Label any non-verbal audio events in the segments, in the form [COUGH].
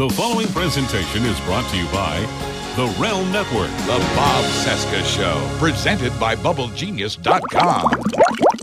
The following presentation is brought to you by the Realm Network. The Bob Cesca Show, presented by BubbleGenius.com.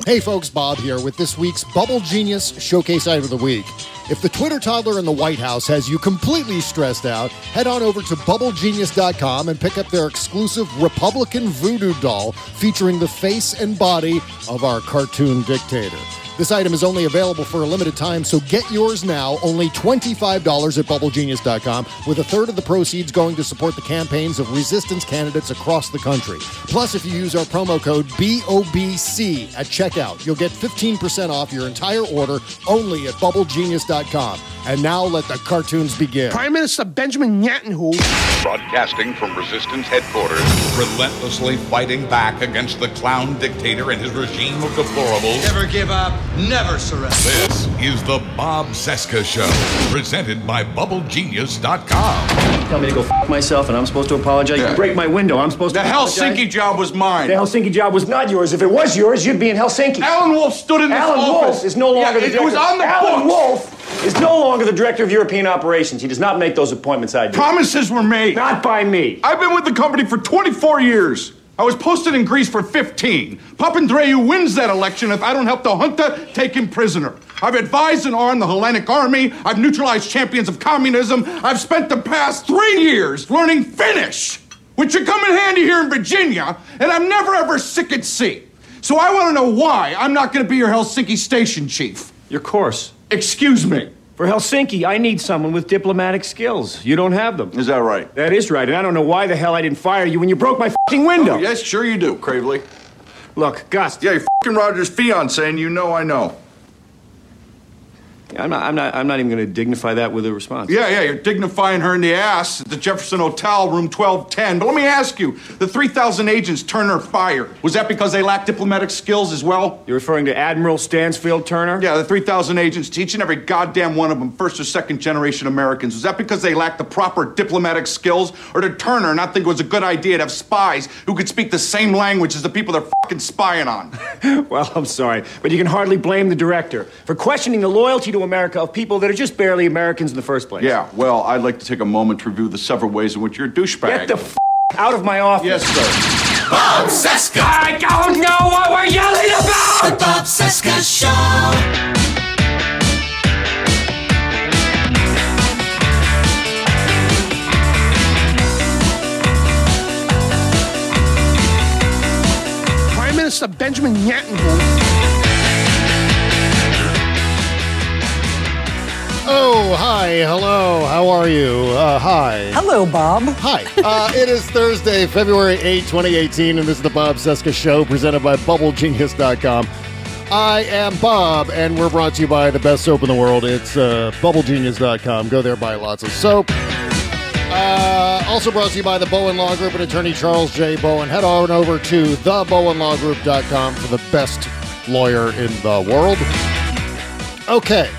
Hey folks, Bob here with this week's Bubble Genius Showcase Item of the Week. If the Twitter toddler in the White House has you completely stressed out, head on over to BubbleGenius.com and pick up their exclusive Republican voodoo doll featuring the face and body of our cartoon dictator. This item is only available for a limited time, so get yours now, only $25 at BubbleGenius.com, with a third of the proceeds going to support the campaigns of resistance candidates across the country. Plus, if you use our promo code BOBC at checkout, you'll get 15% off your entire order only at BubbleGenius.com. And now let the cartoons begin. Prime Minister Benjamin Netanyahu. Broadcasting from Resistance headquarters, relentlessly fighting back against the clown dictator and his regime of deplorables. Never give up, never surrender. This is the Bob Cesca Show, presented by BubbleGenius.com. Tell me to go f- myself, and I'm supposed to apologize. You break my window. I'm supposed The to The Helsinki job was mine. The Helsinki job was not yours. If it was yours, you'd be in Helsinki. Alan Wolf stood in this Alan office. Wolf is no longer Yeah, the it, it was on the Alan books. Wolf is no longer the director of European operations. He does not make those appointments I do. Promises were made. Not by me. I've been with the company for 24 years. I was posted in Greece for 15. Papandreou wins that election if I don't help the junta take him prisoner. I've advised and armed the Hellenic army. I've neutralized champions of communism. I've spent the past three years learning Finnish, which should come in handy here in Virginia, and I'm never ever sick at sea. So I want to know why I'm not going to be your Helsinki station chief. Your course. Excuse me. For Helsinki, I need someone with diplomatic skills. You don't have them. Is that right? That is right, and I don't know why the hell I didn't fire you when you broke my fing window. Oh, yes, sure you do, Cravely. Look, Gus. Yeah, you're fing Roger's fiance, and you know I know. I'm not. I'm not. I'm not even going to dignify that with a response. Yeah, yeah, you're dignifying her in the ass at the Jefferson Hotel, room 1210. But let me ask you the 3,000 agents Turner fired, was that because they lacked diplomatic skills as well? You're referring to Admiral Stansfield Turner? Yeah, the 3,000 agents, each and every goddamn one of them, first or second generation Americans. Was that because they lacked the proper diplomatic skills? Or did Turner not think it was a good idea to have spies who could speak the same language as the people they're fucking spying on? [LAUGHS] Well, I'm sorry, but you can hardly blame the director for questioning the loyalty to America of people that are just barely Americans in the first place. yeah, well, I'd like to take a moment to review the several ways in which you're a douchebag. Get the f- out of my office. Yes, sir. Bob Cesca. I don't know what we're yelling about! The Bob Cesca Show. Prime Minister Benjamin Netanyahu. Oh, hi, hello, how are you? Uh, hi. Hello, Bob. Hi. Uh, it is Thursday, February 8, 2018, and this is the Bob Cesca Show presented by BubbleGenius.com. I am Bob, and we're brought to you by the best soap in the world. It's uh, BubbleGenius.com. Go there, buy lots of soap. Uh, also brought to you by the Bowen Law Group and attorney Charles J. Bowen. Head on over to thebowenlawgroup.com for the best lawyer in the world. Okay.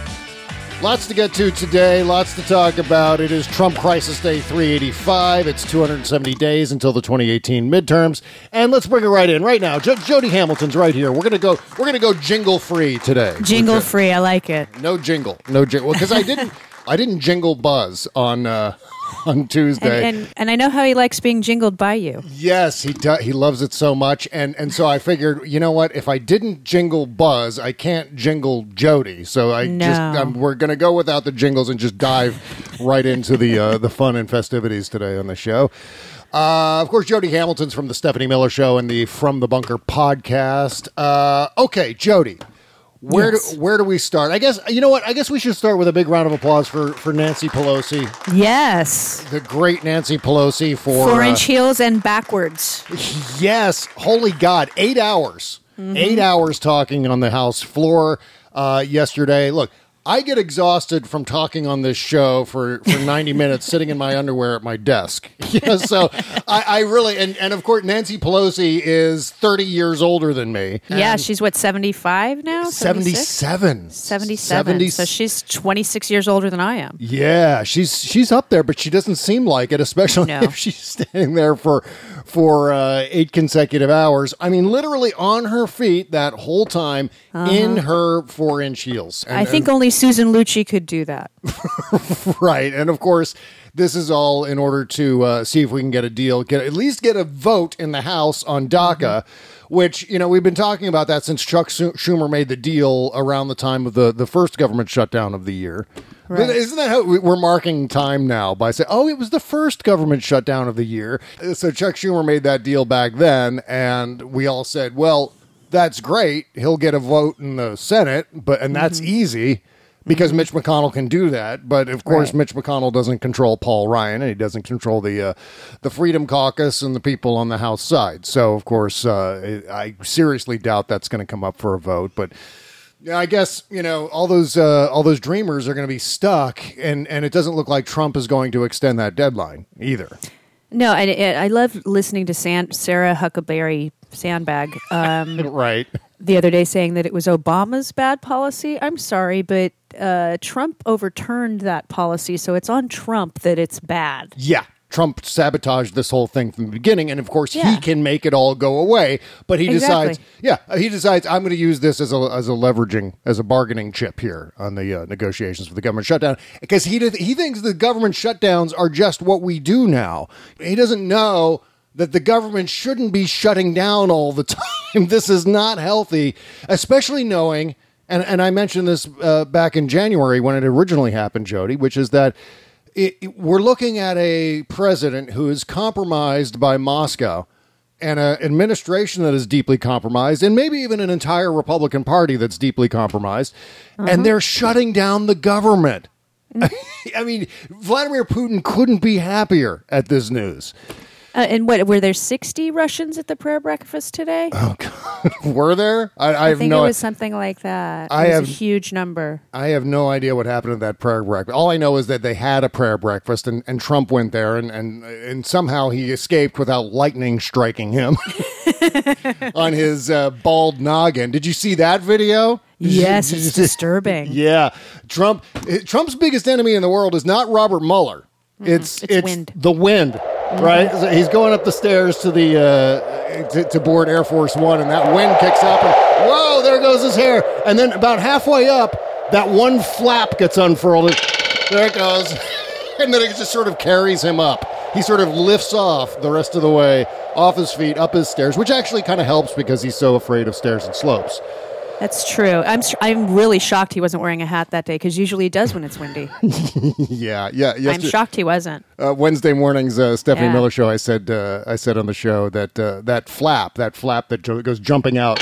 Lots to get to today, lots to talk about. It is Trump Crisis Day 385. It's 270 days until the 2018 midterms. And let's bring it right in right now. Jo- Jody Hamilton's right here. We're going to go we're going to go jingle free today. Jingle free, I like it. No jingle. No jingle. Well, Because I didn't I didn't jingle buzz on uh [LAUGHS] on Tuesday. And, and and I know how he likes being jingled by you. Yes, he do, he loves it so much, and and so I figured, you know what? If I didn't jingle Buzz, I can't jingle Jody. So I No. just um, we're gonna go without the jingles and just dive right into the uh, the fun and festivities today on the show. Uh, of course, Jody Hamilton's from the Stephanie Miller Show and the From the Bunker podcast. Uh, okay, Jody. Where Yes. do where do we start? I guess you know what. I guess we should start with a big round of applause for for Nancy Pelosi, Yes. the great Nancy Pelosi for Four uh, inch heels and backwards. [LAUGHS] Yes, holy God, eight hours, eight hours talking on the House floor uh, yesterday. Look, I get exhausted from talking on this show for, for [LAUGHS] 90 minutes sitting in my underwear at my desk. [LAUGHS] You know, so I, I really, and, and of course, Nancy Pelosi is 30 years older than me. Yeah, she's what, 75 now? 76? 77. 77. So she's 26 years older than I am. Yeah, she's she's up there, but she doesn't seem like it, especially No. if she's standing there for for uh, eight consecutive hours. I mean, literally on her feet that whole time in her four inch heels. And- Uh-huh. I think and- only Susan Lucci could do that. [LAUGHS] right. And of course, this is all in order to uh, see if we can get a deal, get at least get a vote in the House on DACA. Which you know we've been talking about that since Chuck Schumer made the deal around the time of the, the first government shutdown of the year. Right. Isn't that how we- we're marking time now by saying, "Oh, it was the first government shutdown of the year"? So Chuck Schumer made that deal back then, and we all said, "Well, that's great. He'll get a vote in the Senate, but and that's mm-hmm. easy because Mitch McConnell can do that. But of course, Right. Mitch McConnell doesn't control Paul Ryan, and he doesn't control the uh, the Freedom Caucus and the people on the House side. So of course, uh, I seriously doubt that's going to come up for a vote, but. Yeah, I guess you know all those uh, all those dreamers are going to be stuck, and and it doesn't look like Trump is going to extend that deadline either. No, and it, I love listening to San, Sarah Huckleberry Sandbag um, [LAUGHS] Right. The other day saying that it was Obama's bad policy. I'm sorry, but uh, Trump overturned that policy, so it's on Trump that it's bad. Yeah. Trump sabotaged this whole thing from the beginning, and of course he can make it all go away. But he Exactly. decides, yeah, he decides I'm going to use this as a as a leveraging as a bargaining chip here on the uh, negotiations for the government shutdown because he did, he thinks the government shutdowns are just what we do now. He doesn't know that the government shouldn't be shutting down all the [LAUGHS] time. this is not healthy, especially knowing. And, and I mentioned this uh, back in January when it originally happened, Jody, which is that it, it- we're looking at a president who is compromised by Moscow and an administration that is deeply compromised, and maybe even an entire Republican Party that's deeply compromised, and they're shutting down the government. [LAUGHS] I mean, Vladimir Putin couldn't be happier at this news. Uh, and what were there 60 Russians at the prayer breakfast today? Oh God, [LAUGHS] were there? I, I I think no. it was something like that. I it was have- a huge number. I have no idea what happened at that prayer breakfast. All I know is that they had a prayer breakfast, and, and Trump went there, and, and and somehow he escaped without lightning striking him [LAUGHS] on his uh, bald noggin. Did you see that video? Yes, it's [LAUGHS] disturbing. Yeah, Trump. Trump's biggest enemy in the world is not Robert Mueller. It's it's wind. the wind, right? So he's going up the stairs to the uh, to, to board Air Force One, and that wind kicks up, and whoa, there goes his hair. And then about halfway up, that one flap gets unfurled. and There it goes, [LAUGHS] and then it just sort of carries him up. He sort of lifts off the rest of the way off his feet, up his stairs, which actually kind of helps because he's so afraid of stairs and slopes. That's true. I'm I'm really shocked he wasn't wearing a hat that day because usually he does when it's windy. [LAUGHS] Yeah, yeah. I'm shocked he wasn't. uh, Wednesday morning's uh, Stephanie Yeah. Miller show. I said uh, I said on the show that uh, that flap, that flap that goes jumping out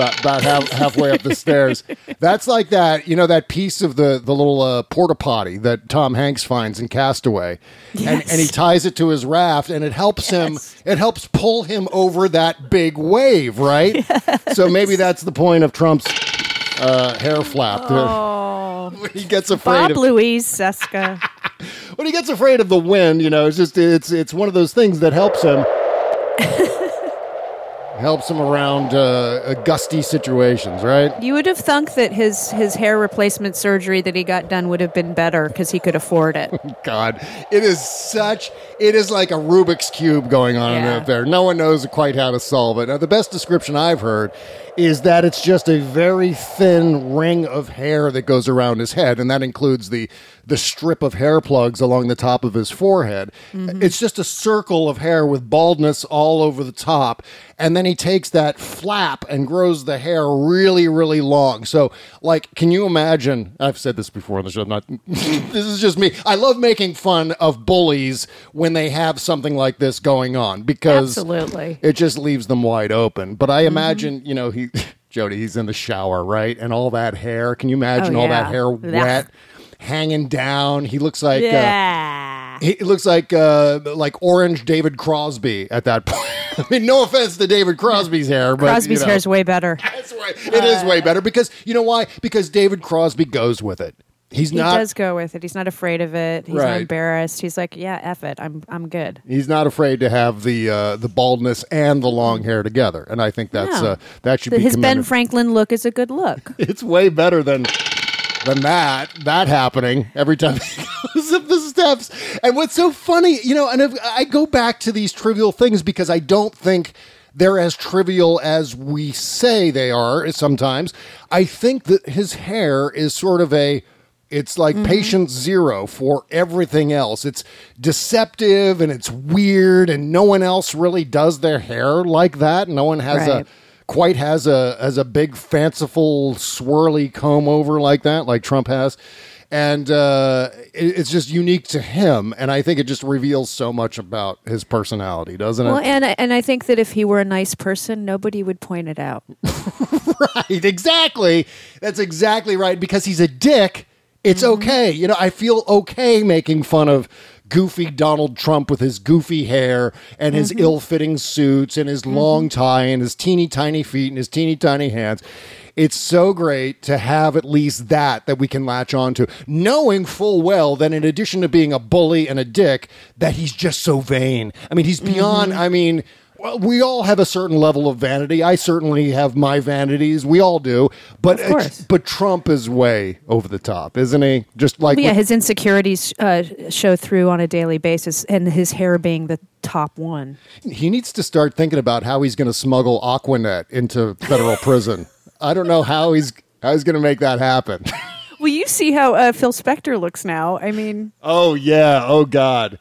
about, about half, halfway up the stairs. That's like that. You know that piece of the the little uh, porta potty that Tom Hanks finds in Castaway, and, Yes. and he ties it to his raft, and it helps him. It helps pull him over that big wave, right? So maybe that's the point of Trump's uh, hair flap. [LAUGHS] when he gets afraid Bob of Louise Cesca. [LAUGHS] when he gets afraid of the wind, you know, it's just it's it's one of those things that helps him. Helps him around uh, gusty situations, right? You would have thunk that his his hair replacement surgery that he got done would have been better because he could afford it. [LAUGHS] God, it is such. It is like a Rubik's cube going on Yeah. out there. No one knows quite how to solve it. Now, the best description I've heard is that it's just a very thin ring of hair that goes around his head, and that includes the the strip of hair plugs along the top of his forehead. Mm-hmm. It's just a circle of hair with baldness all over the top, and then he takes that flap and grows the hair really, really long. So, like, can you imagine? I've said this before on the show. Not [LAUGHS] this is just me. I love making fun of bullies when they have something like this going on because Absolutely. it just leaves them wide open. But I mm-hmm. imagine, you know, he [LAUGHS] Jody, he's in the shower, right? And all that hair. Can you imagine Oh, all that hair wet, hanging down? He looks like uh, he looks like uh, like orange David Crosby at that [LAUGHS] point. I mean, no offense to David Crosby's hair, but Crosby's you know, hair is way better. [LAUGHS] That's right. It is way better because you know why? Because David Crosby goes with it. He's He not. does go with it. He's not afraid of it. He's Right. not embarrassed. He's like, yeah, F it. I'm I'm good. He's not afraid to have the uh, the baldness and the long hair together, and I think that's No. uh, that should The- be his Ben. Franklin look is a good look. [LAUGHS] it's way better than than that that happening every time he [LAUGHS] goes up the steps. And what's so funny, you know, and if, I go back to these trivial things because I don't think they're as trivial as we say they are sometimes. I think that his hair is sort of a It's like mm-hmm. patient zero for everything else. It's deceptive and it's weird, and no one else really does their hair like that. No one has Right. a quite has a has a big fanciful swirly comb over like that, like Trump has. And uh, it- it's just unique to him, and I think it just reveals so much about his personality, doesn't Well, it? and I- and I think that if he were a nice person, nobody would point it out. [LAUGHS] right, exactly. That's exactly right. Because he's a dick, it's Mm-hmm. okay. You know, I feel okay making fun of goofy Donald Trump with his goofy hair and his Mm-hmm. ill-fitting suits and his long tie and his teeny tiny feet and his teeny tiny hands. It's so great to have at least that that we can latch on to, knowing full well that in addition to being a bully and a dick, that he's just so vain. I mean, he's beyond. Mm-hmm. I mean, we all have a certain level of vanity. I certainly have my vanities. We all do. But but Trump is way over the top, isn't he? Just like yeah, with- his insecurities uh, show through on a daily basis, and his hair being the top one. he needs to start thinking about how he's going to smuggle Aquanet into federal [LAUGHS] prison. I don't know how he's how he's going to make that happen. Well, you see how uh, Phil Spector looks now. I mean, oh yeah. Oh god.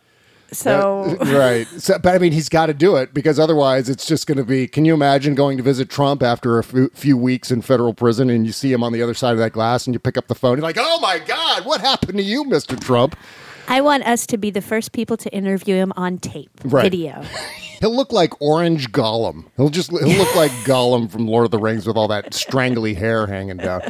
So [LAUGHS] [LAUGHS] right. So, but I mean, he's got to do it because otherwise, it's just going to be. Can you imagine going to visit Trump after a few, few weeks in federal prison and you see him on the other side of that glass and you pick up the phone? You're like, "Oh my God, what happened to you, Mister Trump?" I want us to be the first people to interview him on tape, Right. video. [LAUGHS] He'll look like Orange Gollum. He'll just he'll look like [LAUGHS] Gollum from Lord of the Rings with all that strangly hair hanging down.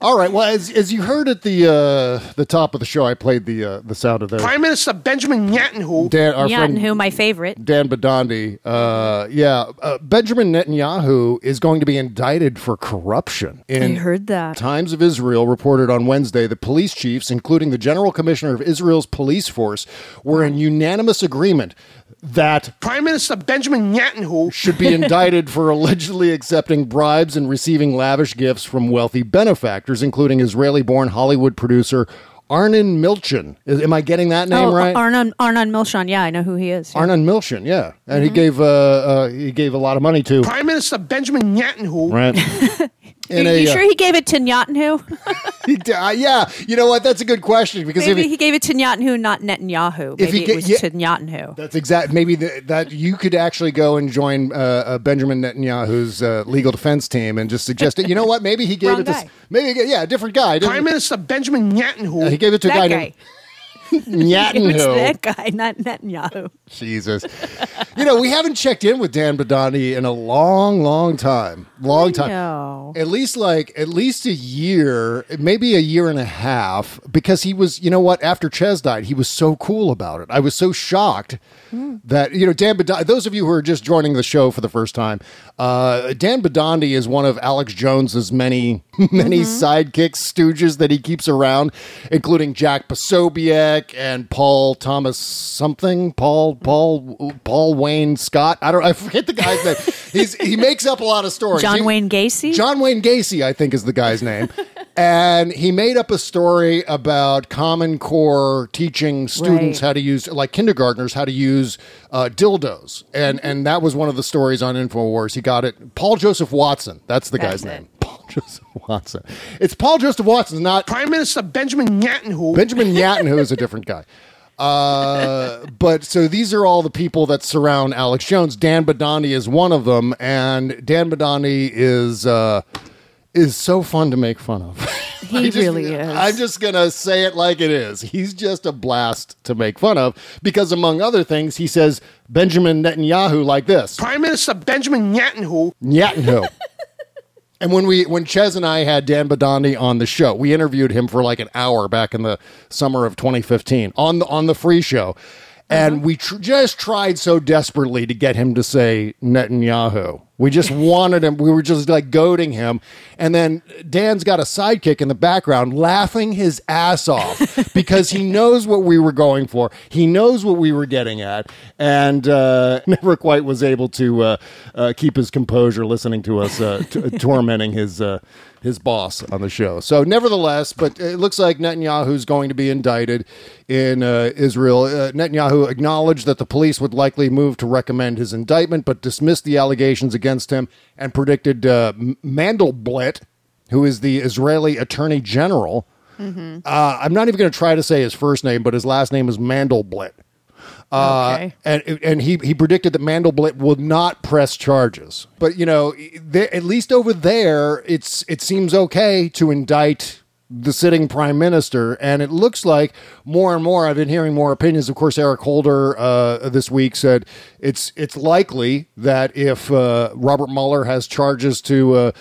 All right. Well, as, as you heard at the uh, the top of the show, I played the uh, the sound of the Prime Minister Benjamin Netanyahu Dan, our friend Netanyahu, my favorite. Dan Bidondi. Uh, yeah, uh, Benjamin Netanyahu is going to be indicted for corruption. I In heard that. Times of Israel reported on Wednesday that police chiefs, including the general commissioner of Israel's police force, were in unanimous agreement that Prime Minister Benjamin Netanyahu should be indicted for allegedly accepting bribes and receiving lavish gifts from wealthy benefactors, including Israeli born Hollywood producer Arnon Milchan. Am I getting that name oh, right? Arnon Arnon Milchan. Yeah, I know who he is. Yeah. Arnon Milchan, yeah. And Mm-hmm. he gave uh, uh, he gave a lot of money to Prime Minister Benjamin Netanyahu right. [LAUGHS] In you, a, you uh, sure he gave it to Netanyahu? [LAUGHS] uh, yeah, you know what? That's a good question because Maybe if he, he gave it to Netanyahu, not Netanyahu. If Maybe he it was yeah. to Netanyahu. that's exact. Maybe the, that you could actually go and join uh, uh, Benjamin Netanyahu's uh, legal defense team and just suggest it. You know what? Maybe he gave Wrong it to guy. s- maybe yeah, a different guy. Prime Minister Benjamin Netanyahu Uh, he gave it to a guy, guy. named It was that guy, not Netanyahu. Jesus. you know, we haven't checked in with Dan Bidondi in a long, long time. Long time. At least like at least a year, maybe a year and a half, because he was, you know what, after Chez died, he was so cool about it. I was so shocked that, you know, Dan Bidondi, those of you who are just joining the show for the first time, uh, Dan Bidondi is one of Alex Jones's many, [LAUGHS] many sidekicks, stooges that he keeps around, including Jack Posobiec and Paul Thomas something, Paul, Paul, Paul Wayne Scott. I don't, I forget the guy's name. [LAUGHS] He's, he makes up a lot of stories. John He- Wayne Gacy? John Wayne Gacy, I think, is the guy's name. [LAUGHS] and he made up a story about Common Core teaching students Right. how to use, like kindergartners, how to use uh, dildos. And and that was one of the stories on Infowars. He got it. Paul Joseph Watson. That's the guy's That's it. name. Paul Joseph Watson. It's Paul Joseph Watson, not Prime Minister Benjamin Netanyahu Benjamin [LAUGHS] Netanyahu is a different guy. Uh, but so these are all the people that surround Alex Jones. Dan Bidondi is one of them, and Dan Bidondi is uh, is so fun to make fun of. He [LAUGHS] I just- really is. I'm just gonna say it like it is. He's just a blast to make fun of because, among other things, he says Benjamin Netanyahu like this. Prime Minister Benjamin Netanyahu Netanyahu. And when we when Chez and I had Dan Bidondi on the show, we interviewed him for like an hour back in the summer of 2015 on the on the free show. And uh-huh. we tr- just tried so desperately to get him to say Netanyahu. We just wanted him. We were just like goading him. And then Dan's got a sidekick in the background laughing his ass off [LAUGHS] because he knows what we were going for. He knows what we were getting at. And uh, [LAUGHS] never quite was able to uh, uh, keep his composure listening to us uh, t- tormenting his. His boss on the show. So, nevertheless, but it looks like Netanyahu's going to be indicted in uh, Israel. Uh, Netanyahu acknowledged that the police would likely move to recommend his indictment, but dismissed the allegations against him and predicted uh, Mandelblit, who is the Israeli attorney general, Mm-hmm. Uh, I'm not even going to try to say his first name, but his last name is Mandelblit. Uh, Okay. and and he he predicted that Mandelblit would not press charges. But you know, they, at least over there, it's it seems okay to indict the sitting prime minister, and it looks like more and more. I've been hearing more opinions. Of course, Eric Holder uh, this week said it's it's likely that if uh, Robert Mueller has charges to.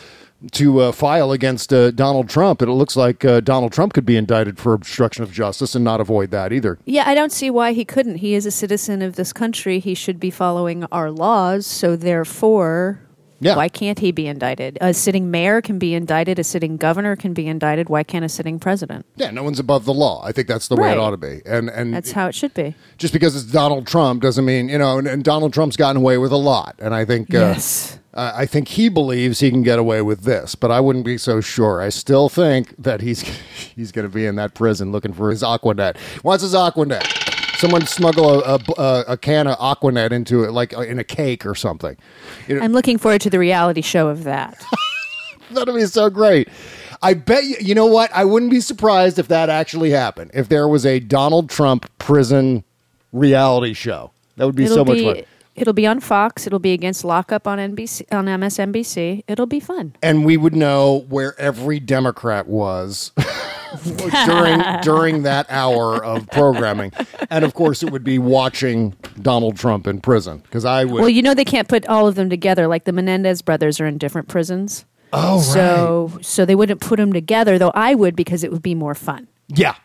To uh, file against uh, Donald Trump, and it looks like uh, Donald Trump could be indicted for obstruction of justice and not avoid that either. Yeah, I don't see why he couldn't. He is a citizen of this country. He should be following our laws. So therefore, Yeah. why can't he be indicted? A sitting mayor can be indicted. A sitting governor can be indicted. Why can't a sitting president? Yeah, no one's above the law. I think that's the way it ought to be. And and That's how it should be. just because it's Donald Trump doesn't mean you know. And, and Donald Trump's gotten away with a lot, and I think uh, Yes. Uh, I think he believes he can get away with this, but I wouldn't be so sure. I still think that he's [LAUGHS] he's going to be in that prison looking for his Aquanet. What's his Aquanet? Someone smuggle a, a, a, can of Aquanet into it, like uh, in a cake or something. You know, I'm looking forward to the reality show of that. [LAUGHS] That'd be so great. I bet you, you know what? I wouldn't be surprised if that actually happened. If there was a Donald Trump prison reality show, that would be it'll so much be fun. It'll be on Fox. It'll be against lockup on NBC on MSNBC. It'll be fun. And we would know where every Democrat was [LAUGHS] during [LAUGHS] during that hour of programming. And of course, it would be watching Donald Trump in prison because I would. Well, you know they can't put all of them together. Like the Menendez brothers are in different prisons. oh, So so they wouldn't put them together, though I would because it would be more fun. Yeah,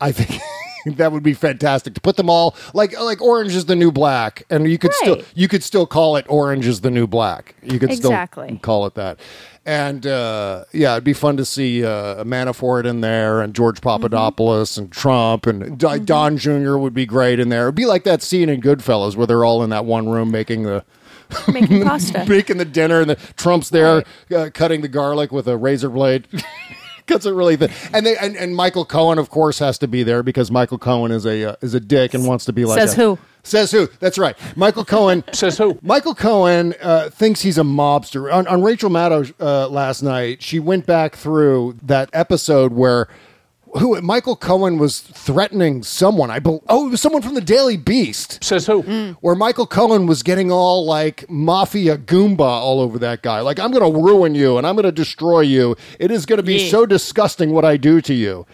I think [LAUGHS] [LAUGHS] that would be fantastic to put them all like like Orange is the New Black, and you could still you could still call it Orange is the New Black. You could Exactly. still call it that. And uh, yeah, it'd be fun to see uh, Manafort in there, and George Mm-hmm. Papadopoulos, and Trump, and Di- Don Jr. would be great in there. It'd be like that scene in Goodfellas where they're all in that one room making the Making [LAUGHS] pasta. making the dinner, and the Trump's there uh, cutting the garlic with a razor blade. [LAUGHS] Cuts it really thin, and they and, and Michael Cohen, of course, has to be there because Michael Cohen is a uh, is a dick and wants to be like Says a- who? Says who? That's right. Michael Cohen [LAUGHS] Says who? Michael Cohen uh, thinks he's a mobster. On, on Rachel Maddow uh, last night, she went back through that episode where who Michael Cohen was threatening someone. I believe oh, it was someone from the Daily Beast. Says who? Hmm. Where Michael Cohen was getting all like mafia goomba all over that guy. Like, I'm going to ruin you and I'm going to destroy you. It is going to be Yeah. so disgusting what I do to you.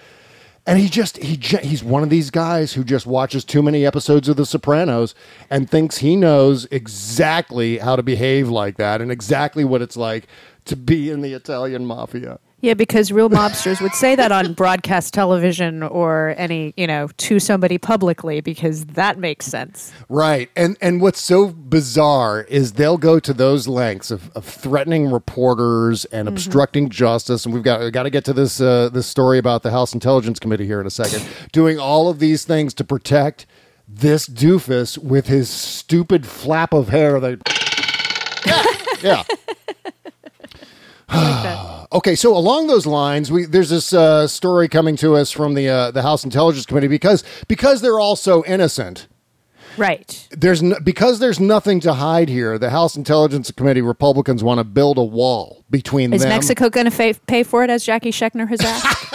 And he just he he's one of these guys who just watches too many episodes of The Sopranos and thinks he knows exactly how to behave like that and exactly what it's like to be in the Italian mafia. Yeah, because real mobsters would say that on broadcast television or any, you know, to somebody publicly because that makes sense. Right. And and what's so bizarre is they'll go to those lengths of, of threatening reporters and obstructing justice. And we've got we got to get to this uh, this story about the House Intelligence Committee here in a second. doing all of these things to protect this doofus with his stupid flap of hair that [LAUGHS] Yeah. yeah. [SIGHS] Okay, so along those lines, we there's this uh, story coming to us from the uh, the House Intelligence Committee because because they're all so innocent Right. there's no, because there's nothing to hide here. The House Intelligence Committee Republicans want to build a wall between Is them. Mexico going to fa- pay for it as Jackie Schechner has asked? [LAUGHS]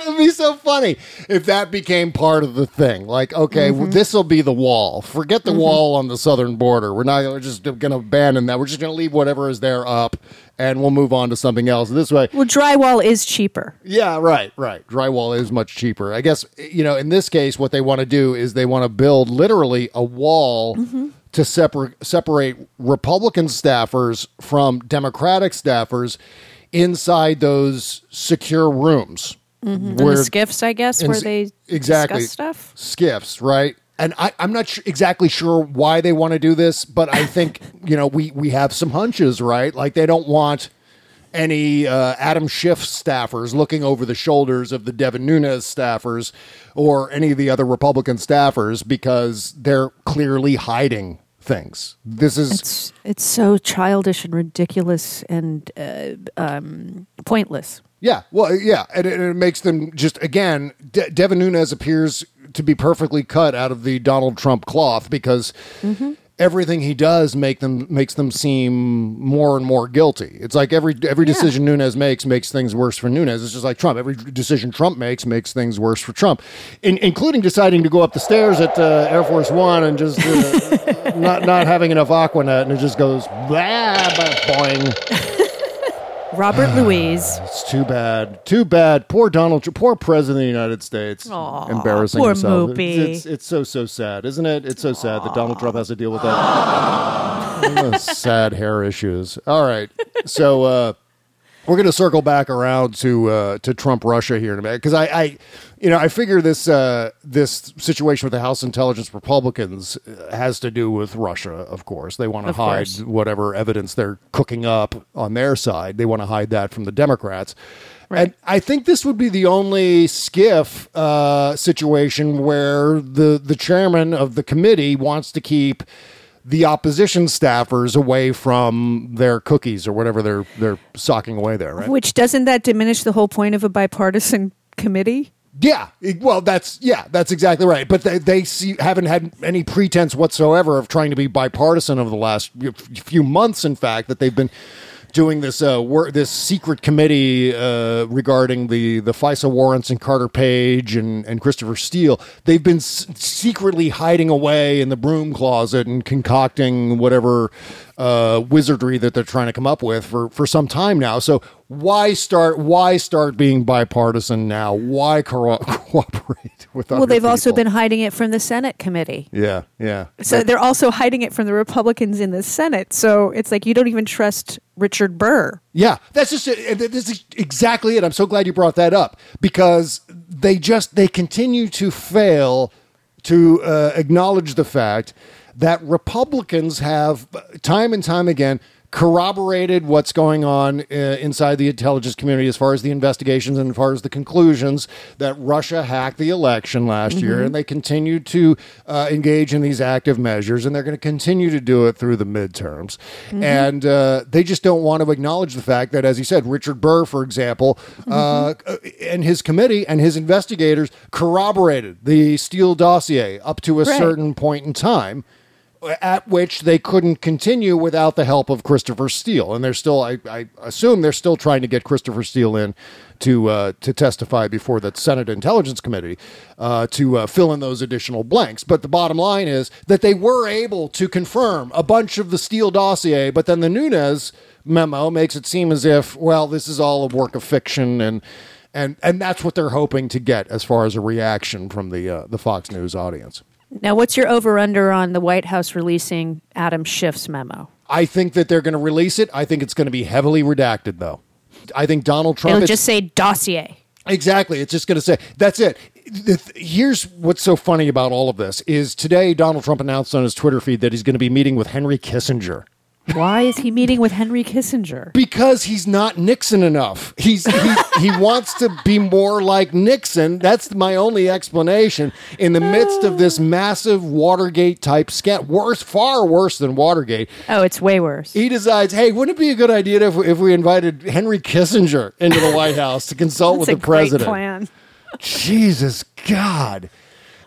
It would be so funny if that became part of the thing. Like, okay, Mm-hmm. this will be the wall. Forget the wall on the southern border. We're not. We're just going to abandon that. We're just going to leave whatever is there up, and we'll move on to something else. This way, well, drywall is cheaper. Yeah, right, right. Drywall is much cheaper. I guess, you know, in this case, what they want to do is they want to build literally a wall to separ- separate Republican staffers from Democratic staffers inside those secure rooms. And the skiffs, I guess, where they exactly discuss stuff. skiffs, right? And I, I'm not su- exactly sure why they want to do this, but I think [LAUGHS] you know we we have some hunches, right? Like they don't want any uh, Adam Schiff staffers looking over the shoulders of the Devin Nunes staffers or any of the other Republican staffers because they're clearly hiding things. This is It's it's so childish and ridiculous and uh, um, pointless. Yeah, well, yeah, and it, it makes them just again. De- Devin Nunes appears to be perfectly cut out of the Donald Trump cloth because everything he does make them makes them seem more and more guilty. It's like every every decision Nunes makes makes things worse for Nunes. It's just like Trump. Every decision Trump makes makes things worse for Trump, in, including deciding to go up the stairs at uh, Air Force One and just uh, [LAUGHS] not not having enough Aquanet, and it just goes blah, blah, boing. [LAUGHS] Robert Louise. It's too bad. Too bad. Poor Donald. Tr- Poor President of the United States. Aw, embarrassing poor himself. Moopy. It's, it's it's so so sad, isn't it? It's so sad that Donald Trump has to deal with that. [LAUGHS] Sad hair issues. All right, so uh, we're going to circle back around to uh, to Trump Russia here in a minute because I, I, you know, I figure this uh, this situation with the House Intelligence Republicans uh, has to do with Russia. Of course, they want to hide course. whatever evidence they're cooking up on their side. They want to hide that from the Democrats. And I think this would be the only skiff uh, situation where the the chairman of the committee wants to keep the opposition staffers away from their cookies or whatever they're they're socking away there, right? Which doesn't that diminish the whole point of a bipartisan committee? Yeah, well, that's yeah, that's exactly right. But they, they see, haven't had any pretense whatsoever of trying to be bipartisan over the last few months. In fact, that they've been doing this uh, wor- this secret committee uh, regarding the the FISA warrants and Carter Page and and Christopher Steele. They've been s- secretly hiding away in the broom closet and concocting whatever uh, wizardry that they're trying to come up with for for some time now. So why start why start being bipartisan now? Why co- [LAUGHS] cooperate with other well, they've also been hiding it from the Senate committee. yeah yeah So they're also hiding it from the Republicans in the Senate. So it's like you don't even trust Richard Burr. Yeah, that's just. This is exactly it. I'm so glad you brought that up because they just they continue to fail to uh, acknowledge the fact that Republicans have uh, time and time again corroborated what's going on uh, inside the intelligence community as far as the investigations and as far as the conclusions that Russia hacked the election last year, and they continue to uh, engage in these active measures, and they're going to continue to do it through the midterms. And uh, they just don't want to acknowledge the fact that, as you said, Richard Burr, for example, uh, and his committee and his investigators corroborated the Steele dossier up to a Right. certain point in time at which they couldn't continue without the help of Christopher Steele. And they're still, I, I assume, they're still trying to get Christopher Steele in to uh, to testify before the Senate Intelligence Committee uh, to uh, fill in those additional blanks. But the bottom line is that they were able to confirm a bunch of the Steele dossier, but then the Nunes memo makes it seem as if, well, this is all a work of fiction and. And, and that's what they're hoping to get as far as a reaction from the uh, the Fox News audience. Now, what's your over under on the White House releasing Adam Schiff's memo? I think that they're going to release it. I think it's going to be heavily redacted, though. I think Donald Trump. It'll just say dossier. exactly. It's just going to say that's it. Here's what's so funny about all of this is today Donald Trump announced on his Twitter feed that he's going to be meeting with Henry Kissinger Why is he meeting with Henry Kissinger? because he's not Nixon enough. He's he, he wants to be more like Nixon. That's my only explanation. In the midst of this massive Watergate type scam, worse, far worse than Watergate, Oh, it's way worse. he decides, hey, wouldn't it be a good idea if, if we invited Henry Kissinger into the White House to consult That's with the president? great plan. Jesus God.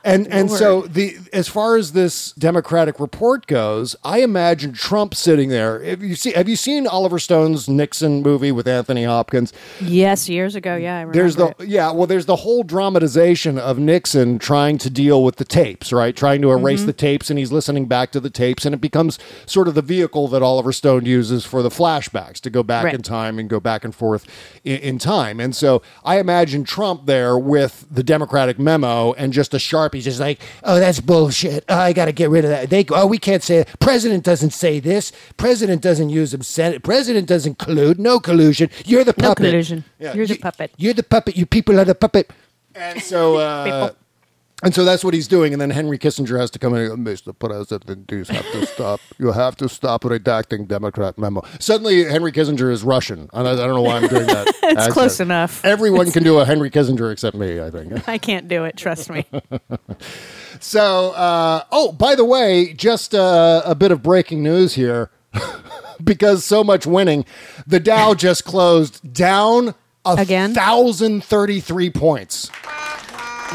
And and so the as far as this Democratic report goes, I imagine Trump sitting there. Have you see have you seen Oliver Stone's Nixon movie with Anthony Hopkins? Yes, years ago. Yeah, I remember. There's the it. yeah, well there's the whole dramatization of Nixon trying to deal with the tapes, right? Trying to erase Mm-hmm. the tapes and he's listening back to the tapes and it becomes sort of the vehicle that Oliver Stone uses for the flashbacks to go back Right. in time and go back and forth in, in time. And so I imagine Trump there with the Democratic memo and just a sharpie just like, "Oh, that's bullshit. Oh, I got to get rid of that." They go, oh, we can't say it. President doesn't say this. President doesn't use them. Senate. President doesn't collude. No collusion. You're the puppet. No puppet. collusion. You're the puppet. You're the puppet. You people are the puppet. And so, [LAUGHS] uh, People. And so that's what he's doing. And then Henry Kissinger has to come in. and, Mr. President, you have to stop. [LAUGHS] You have to stop redacting Democrat memo. Suddenly, Henry Kissinger is Russian. I, I don't know why I'm doing that. [LAUGHS] It's accent. close enough. Everyone can do a Henry Kissinger except me. I think. [LAUGHS] I can't do it. Trust me. So, uh, oh, by the way, just uh, a bit of breaking news here. because so much winning, the Dow just closed down a Again? thousand thirty-three points.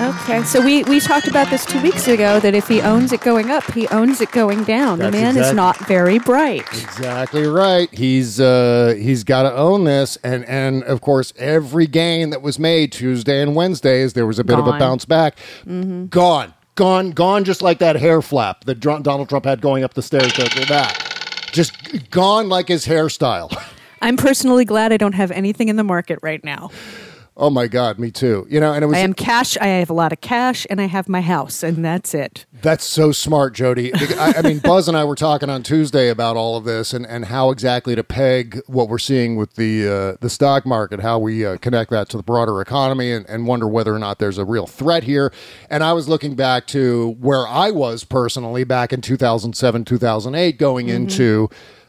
Okay, so we, we talked about this two weeks ago that if he owns it going up, he owns it going down. That's the man is not very bright. Exactly right. He's uh, he's got to own this, and and of course, every gain that was made Tuesday and Wednesdays, there was a bit of a Gone. bounce back. Gone, gone, gone, just like that hair flap that Dr- Donald Trump had going up the stairs. To that, just gone like his hairstyle. [LAUGHS] I'm personally glad I don't have anything in the market right now. Oh my God, me too. You know, and it was I am cash. I have a lot of cash, and I have my house, and that's it. That's so smart, Jody. [LAUGHS] I, I mean, Buzz and I were talking on Tuesday about all of this and, and how exactly to peg what we're seeing with the uh, the stock market, how we uh, connect that to the broader economy, and, and wonder whether or not there's a real threat here. And I was looking back to where I was personally back in 2007, 2008, going into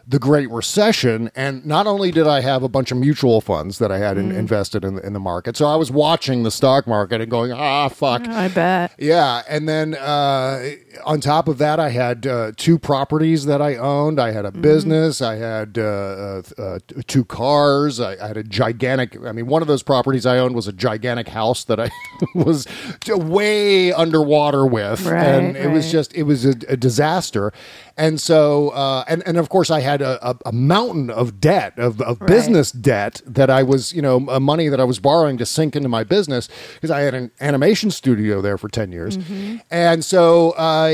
the Great Recession, and not only did I have a bunch of mutual funds that I had in, invested in, in the market, so I was watching the stock market and going, ah, fuck. I bet. Yeah, and then uh, on top of that, I had uh, two properties that I owned. I had a business. I had uh, uh, uh, two cars. I, I had a gigantic. I mean, one of those properties I owned was a gigantic house that I [LAUGHS] was way underwater with, Right, and it was just it was a, a disaster. And so, uh, and and of course, I had a, a, a mountain of debt of, of business debt that I was, you know, uh, money that I was borrowing to sink into my business because I had an animation studio there for ten years, and so uh, i-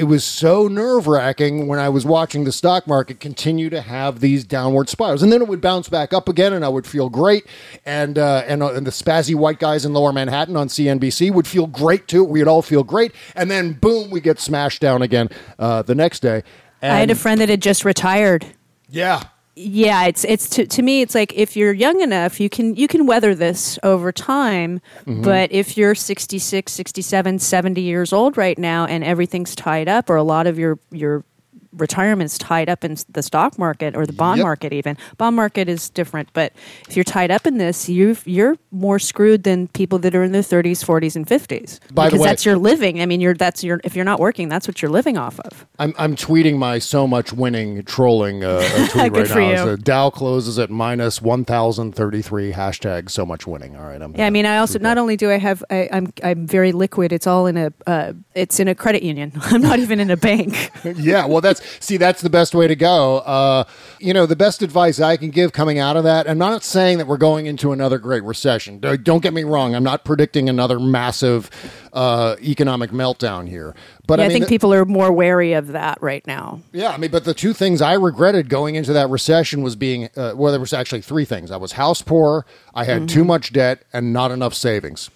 it was so nerve wracking when I was watching the stock market continue to have these downward spirals, and then it would bounce back up again, and I would feel great, and uh, and, uh, and the spazzy white guys in Lower Manhattan on CNBC would feel great too. We'd all feel great, and then boom, we get smashed down again uh, the next day. And, I had a friend that had just retired. yeah. Yeah, it's it's to, to me it's like if you're young enough, you can you can weather this over time, Mm-hmm. but if you're 66, 67, 70 years old right now and everything's tied up or a lot of your your retirement's tied up in the stock market or the bond Yep. market even. Bond market is different, but if you're tied up in this, you you're more screwed than people that are in their 30s, 40s and 50s. By the because way- that's your living. I mean, you're that's your if you're not working, that's what you're living off of. I'm, I'm tweeting my so much winning trolling uh, [LAUGHS] tweet right now. So Dow closes at minus 1,033 hashtag so much winning. All right. I'm Yeah, I mean, I also not only do I have I, I'm I'm very liquid. It's all in a uh, it's in a credit union. [LAUGHS] I'm not even in a bank. [LAUGHS] yeah, well, that's see, that's the best way to go. Uh, you know, the best advice I can give coming out of that. I'm not saying that we're going into another great recession. Don't get me wrong. I'm not predicting another massive uh, economic meltdown here. But yeah, I, I, mean, think people are more wary of that right now. Yeah, I mean, but the two things I regretted going into that recession was being, uh, well, there was actually three things. I was house poor, I had too much debt, and not enough savings.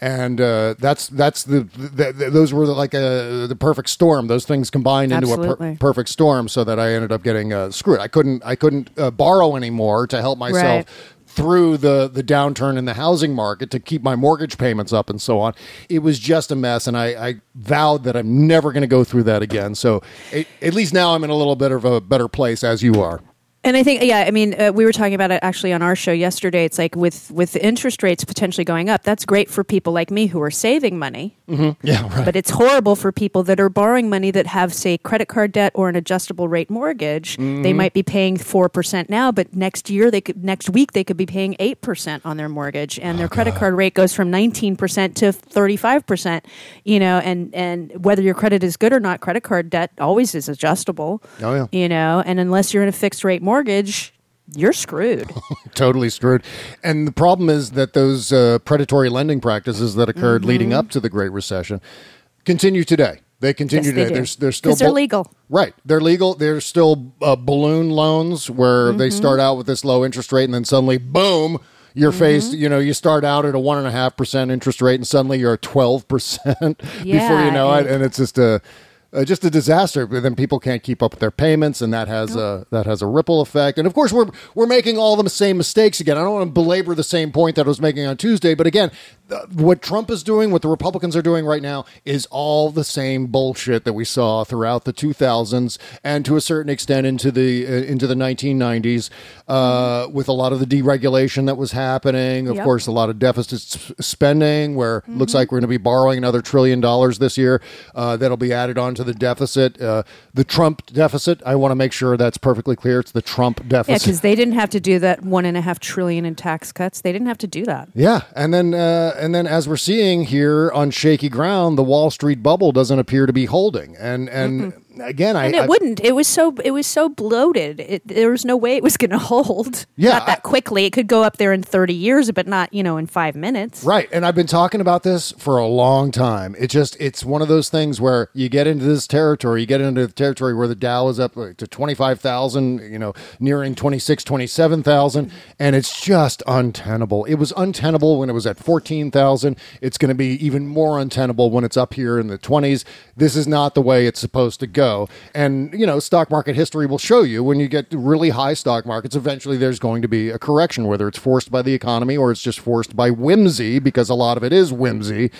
And uh, that's that's the, the, the those were like a, the perfect storm. Those things combined into a per- perfect storm, so that I ended up getting uh, screwed. I couldn't I couldn't uh, borrow anymore to help myself Right. through the the downturn in the housing market to keep my mortgage payments up and so on. It was just a mess, and I, I vowed that I'm never going to go through that again. So it, at least now I'm in a little bit of a better place, as you are. And I think, yeah, I mean, uh, we were talking about it actually on our show yesterday. It's like with with interest rates potentially going up, that's great for people like me who are saving money. Yeah, right. But it's horrible for people that are borrowing money that have, say, credit card debt or an adjustable rate mortgage. Mm-hmm. They might be paying four percent now, but next year they could, next week they could be paying eight percent on their mortgage, and Oh, their credit card rate goes from nineteen percent to thirty five percent. You know, and and whether your credit is good or not, credit card debt always is adjustable. Oh, yeah. You know, and unless you're in a fixed rate mortgage. You're screwed. [LAUGHS] totally screwed. And the problem is that those uh, predatory lending practices that occurred leading up to the Great Recession continue today. They continue Yes, they do. There's there's still they're legal. Right. They're legal. There's still uh, balloon loans where they Mm-hmm. start out with this low interest rate and then suddenly, boom, you're Mm-hmm. faced. You know, you start out at a one and a half percent interest rate and suddenly you're at twelve percent [LAUGHS] before you know it, and it's just a. Uh, just a disaster. But then people can't keep up with their payments, and that has a that has a ripple effect. And of course, we're we're making all the same mistakes again. I don't want to belabor the same point that I was making on Tuesday, but again, what Trump is doing, what the Republicans are doing right now, is all the same bullshit that we saw throughout the 2000s and to a certain extent into the uh, into the 1990s, uh, with a lot of the deregulation that was happening. Of Yep. course, a lot of deficit spending, where it looks like we're going to be borrowing another trillion dollars this year. Uh, that'll be added on to the deficit. Uh, the Trump deficit. I want to make sure that's perfectly clear. It's the Trump Yeah, deficit. because they didn't have to do that one and a half trillion in tax cuts. They didn't have to do that. Yeah, and then uh, and then as we're seeing here on shaky ground, the Wall Street bubble doesn't appear to be holding. And and again, I And it I- wouldn't. It was so it was so bloated. It, there was no way it was going [LAUGHS] to hold. Yeah, not that I- quickly. It could go up there in thirty years, but not you know in five minutes. Right. And I've been talking about this for a long time. It just it's one of those things where you get into this territory, you get into the territory where the Dow is up like, to 25,000, you know, nearing 26, 27,000 and it's just untenable. It was untenable when it was at 14,000. It's going to be even more untenable when it's up here in the 20s. This is not the way it's supposed to go. And, you know, stock market history will show you when you get really high stock markets, eventually there's going to be a correction, whether it's forced by the economy or it's just forced by whimsy, because a lot of it is whimsy.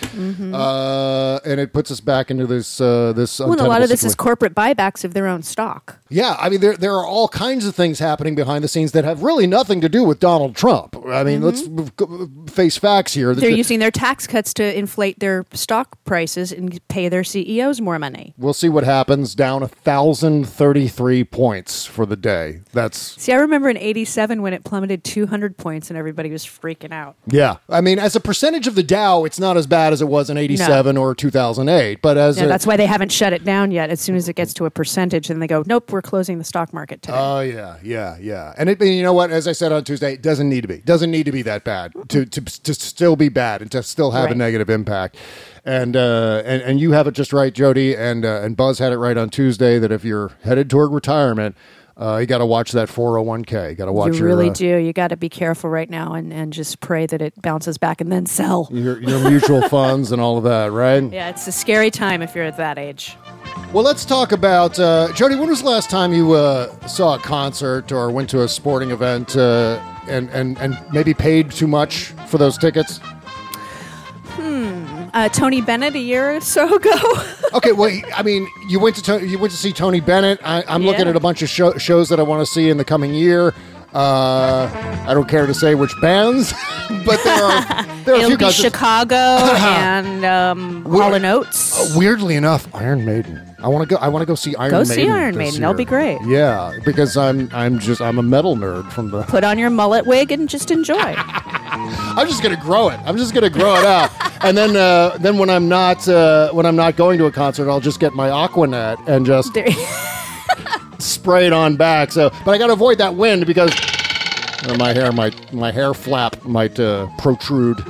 Uh, and it puts us back into this, uh, this. Well, a lot of this is corporate buybacks of their own stock. Yeah, I mean, there there are all kinds of things happening behind the scenes that have really nothing to do with Donald Trump. I mean, let's face facts here. Mm-hmm. They're using their tax cuts to inflate their stock prices and pay their CEOs more money. We'll see what happens. Down a thousand thirty-three points for the day. That's See, I remember in '87 when it plummeted 200 points and everybody was freaking out. yeah. I mean, as a percentage of the Dow, it's not as bad as it was in '87 or 2008. But as Yeah, a, that's why they haven't shut it down yet. As soon as it gets to a percentage, then they go, "Nope, we're closing the stock market today." Oh yeah, yeah, yeah. And it, you know what? As I said on Tuesday, it doesn't need to be. Doesn't need to be that bad to to, to still be bad and to still have a negative impact. And uh, and and you have it just right, Jody. And uh, and Buzz had it right on Tuesday that if you're headed toward retirement, uh, you got to watch that 401k. You got to watch you your really uh, do. You got to be careful right now and, and just pray that it bounces back and then sell. your your mutual [LAUGHS] funds and all of that, right? Yeah, it's a scary time if you're at that age. Well, let's talk about uh, Jody. When was the last time you uh, saw a concert or went to a sporting event uh, and and and maybe paid too much for those tickets? Uh, Tony Bennett a year or so ago. [LAUGHS] Okay, well, I mean, you went to to- you went to see Tony Bennett. I, I'm looking at a bunch of show, shows that I want to see in the coming year. Uh, I don't care to say which bands, [LAUGHS] but there are there are a few be. Chicago [LAUGHS] and um, Hall and Oates. Weirdly enough, Iron Maiden. I want to go. I want to go see Iron Go Maiden. see Iron this Maiden. That'll year. be great. Yeah, because I'm I'm just I'm a metal nerd from the. Put on your mullet wig and just enjoy. I'm just gonna grow it. I'm just gonna grow it out, [LAUGHS] and then uh, then when I'm not uh, when I'm not going to a concert, I'll just get my Aqua Net and just There- spray it on back. So, but I got to avoid that wind because uh, my hair might my hair flap might uh, protrude.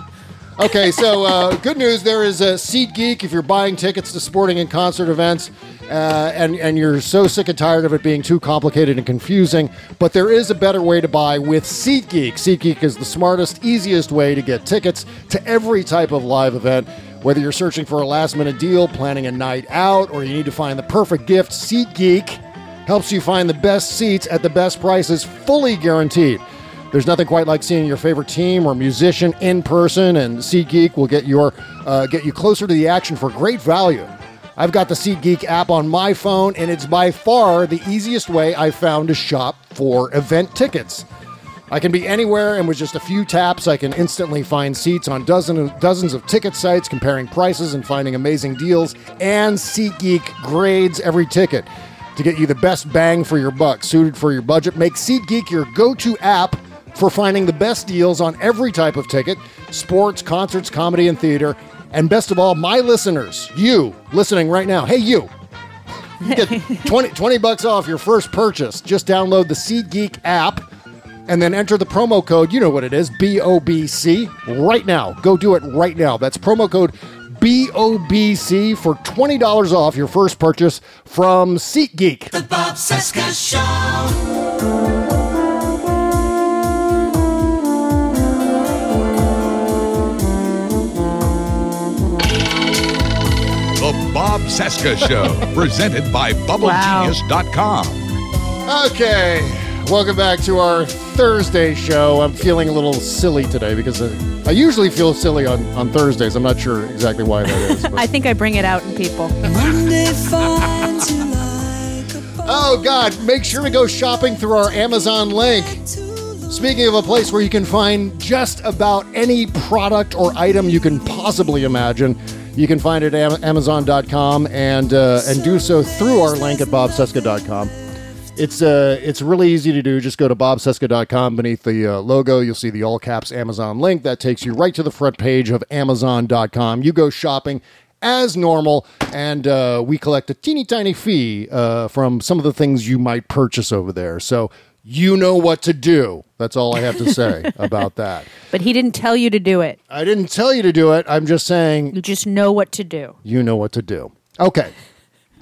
Okay, so uh, good news. There is a SeatGeek if you're buying tickets to sporting and concert events, uh, and and you're so sick and tired of it being too complicated and confusing. But there is a better way to buy with SeatGeek. SeatGeek is the smartest, easiest way to get tickets to every type of live event. Whether you're searching for a last minute deal, planning a night out, or you need to find the perfect gift, SeatGeek helps you find the best seats at the best prices, fully guaranteed. There's nothing quite like seeing your favorite team or musician in person, and SeatGeek will get your uh, get you closer to the action for great value. I've got the SeatGeek app on my phone, and it's by far the easiest way I've found to shop for event tickets. I can be anywhere, and with just a few taps, I can instantly find seats on dozen dozens of ticket sites, comparing prices and finding amazing deals. And SeatGeek grades every ticket to get you the best bang for your buck, suited for your budget. Make SeatGeek your go-to app for finding the best deals on every type of ticket: sports, concerts, comedy, and theater. And best of all, my listeners, you listening right now, hey you, you get [LAUGHS] 20, 20 bucks off your first purchase. Just download the SeatGeek app and then enter the promo code. You know what it is BOBC right now. Go do it right now. That's promo code BOBC for $20 off your first purchase from SeatGeek. The Bob Cesca Show. The Bob Cesca Show, [LAUGHS] presented by BubbleGenius.com. Okay, welcome back to our Thursday show. I'm feeling a little silly today because I, I usually feel silly on, on Thursdays. I'm not sure exactly why that is. [LAUGHS] but- I think I bring it out in people. [LAUGHS] Oh God, make sure to go shopping through our Amazon link. Speaking of a place where you can find just about any product or item you can possibly imagine, you can find it at Amazon.com and uh, and do so through our link at BobCesca.com. It's uh, it's really easy to do. Just go to bobcesca.com. Beneath the uh, logo, you'll see the all caps Amazon link. That takes you right to the front page of Amazon.com. You go shopping as normal, and uh, we collect a teeny tiny fee uh, from some of the things you might purchase over there. So you know what to do. That's all I have to say [LAUGHS] about that. But he didn't tell you to do it. I didn't tell you to do it. I'm just saying You just know what to do. you know what to do. Okay.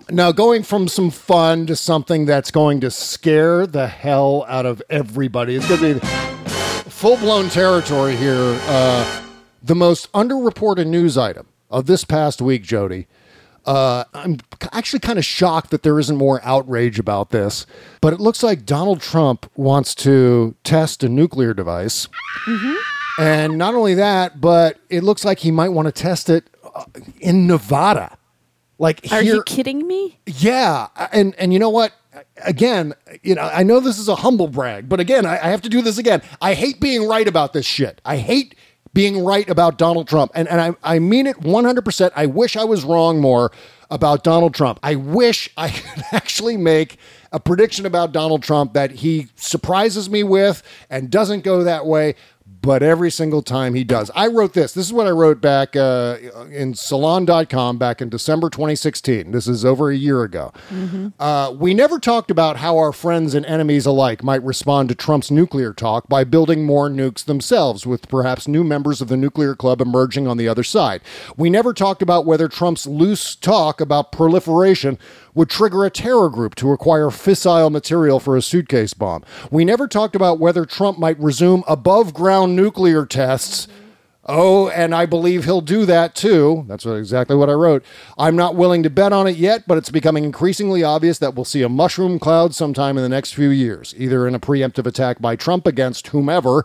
Now, going from some fun to something that's going to scare the hell out of everybody. It's going to be full blown territory here. Uh, the most underreported news item of this past week, Jody. Uh, I'm actually kind of shocked that there isn't more outrage about this, but it looks like Donald Trump wants to test a nuclear device. And not only that, but it looks like he might want to test it uh, in Nevada. Like Are here, you kidding me? yeah, and and you know what? Again, you know, I know this is a humble brag, but again, I, I have to do this again. I hate being right about this shit. I hate being right about Donald Trump, and and I I mean it one hundred percent. I wish I was wrong more about Donald Trump. I wish I [LAUGHS] could actually make a prediction about Donald Trump that he surprises me with and doesn't go that way but every single time he does. I wrote this. This is what I wrote back uh, in salon.com back in December 2016. This is over a year ago. Uh, we never talked about how our friends and enemies alike might respond to Trump's nuclear talk by building more nukes themselves, with perhaps new members of the nuclear club emerging on the other side. We never talked about whether Trump's loose talk about proliferation would trigger a terror group to acquire fissile material for a suitcase bomb. We never talked about whether Trump might resume above ground nuclear tests. Oh, and I believe he'll do that too. That's what, exactly what I wrote. I'm not willing to bet on it yet, but it's becoming increasingly obvious that we'll see a mushroom cloud sometime in the next few years, either in a preemptive attack by Trump against whomever,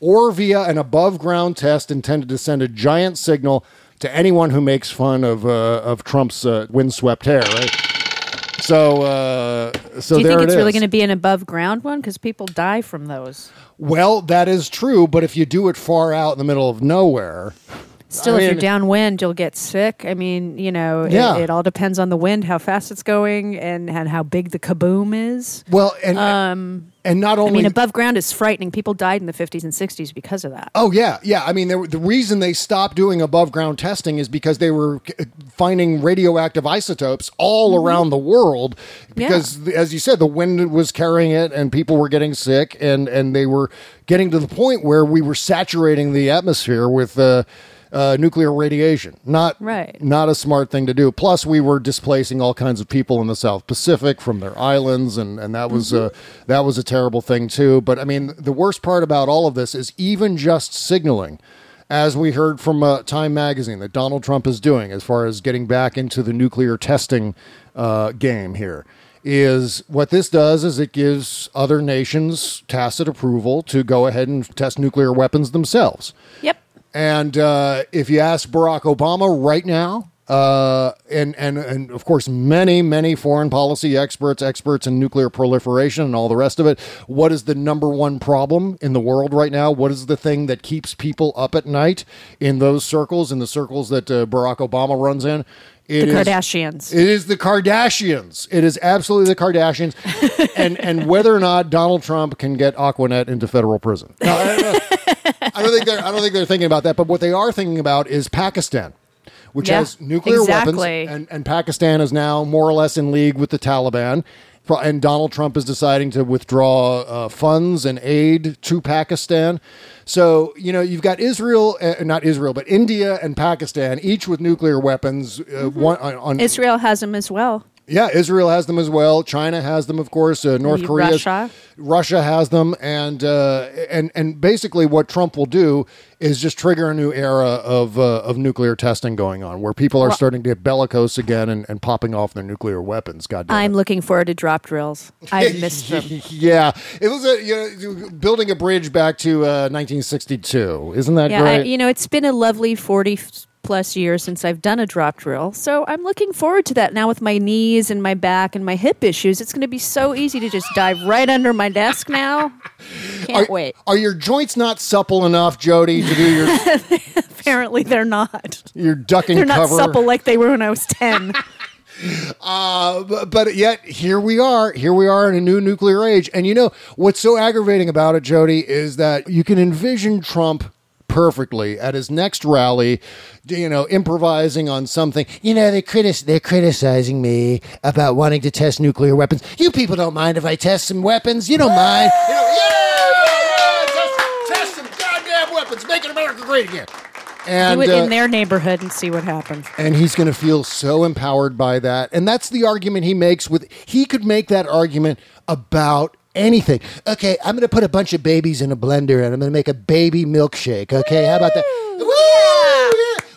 or via an above ground test intended to send a giant signal to anyone who makes fun of uh, of Trump's uh, windswept hair. Right. So, uh, so Do you there think it's it really is. going to be an above ground one? Because people die from those. Well, that is true, but if you do it far out in the middle of nowhere, Still, I if you're downwind, you'll get sick. I mean, you know, it- Yeah. it, all depends on the wind, how fast it's going, and, and how big the kaboom is. well, and and not only Um, I mean, above ground is frightening. People died in the 50s and 60s because of that. Oh yeah, yeah. I mean, there, the reason they stopped doing above ground testing is because they were finding radioactive isotopes all around the world. Because, as you said, the wind was carrying it, and people were getting sick, and and they were getting to the point where we were saturating the atmosphere with. Uh, uh, nuclear radiation, not Right. not a smart thing to do. Plus, we were displacing all kinds of people in the South Pacific from their islands, and and that was uh, that was a terrible thing too. But I mean, the worst part about all of this is even just signaling, as we heard from uh, Time Magazine, that Donald Trump is doing as far as getting back into the nuclear testing uh, game here. Is what this does is it gives other nations tacit approval to go ahead and test nuclear weapons themselves. Yep. And uh, if you ask Barack Obama right now, uh, and, and, and of course, many, many foreign policy experts, experts in nuclear proliferation and all the rest of it, what is the number one problem in the world right now? What is the thing that keeps people up at night in those circles, in the circles that uh, Barack Obama runs in? It The is- Kardashians. it is the Kardashians. It is absolutely the Kardashians, [LAUGHS] and and whether or not Donald Trump can get Aqua Net into federal prison. [LAUGHS] No, I, don't- think they're. I don't think they're thinking about that. But what they are thinking about is Pakistan, which Yeah, has nuclear exactly. weapons, and and Pakistan is now more or less in league with the Taliban. And Donald Trump is deciding to withdraw uh, funds and aid to Pakistan. So, you know, you've got Israel, uh, not Israel, but India and Pakistan, each with nuclear weapons. Uh, Mm-hmm. one on, on Israel has them as well. Yeah, Israel has them as well. China has them, of course. Uh, North Korea, Russia. Russia has them, and uh, and and basically, what Trump will do is just trigger a new era of uh, of nuclear testing going on, where people are Well- starting to get bellicose again and, and popping off their nuclear weapons. God damn it. I'm looking forward to drop drills. I've [LAUGHS] missed them. yeah, it was a you know building a bridge back to uh, 1962. Isn't that Yeah, I, great? you know, it's been a lovely 40 f- plus years since I've done a drop drill. So I'm looking forward to that now with my knees and my back and my hip issues. It's going to be so easy to just dive right under my desk now. [LAUGHS] Can't are, wait. Are your joints not supple enough, Jody, to do your [LAUGHS] Apparently, they're not. You're ducking They're not cover? supple like they were when I was 10. [LAUGHS] Uh, but yet here we are. Here we are in a new nuclear age. And you know what's so aggravating about it, Jody, is that you can envision Trump perfectly at his next rally, you know, improvising on something. You know, they critic- they're criticizing me about wanting to test nuclear weapons. You people don't mind if I test some weapons. You don't mind. [LAUGHS] You know, yeah, yeah, test, test some goddamn weapons. Make America great again. And Do it uh, in their neighborhood and see what happens. and he's going to feel so empowered by that and that's the argument he makes with he could make that argument about anything. Okay i'm going to put a bunch of babies in a blender and i'm going to make a baby milkshake okay? How about that? Woo!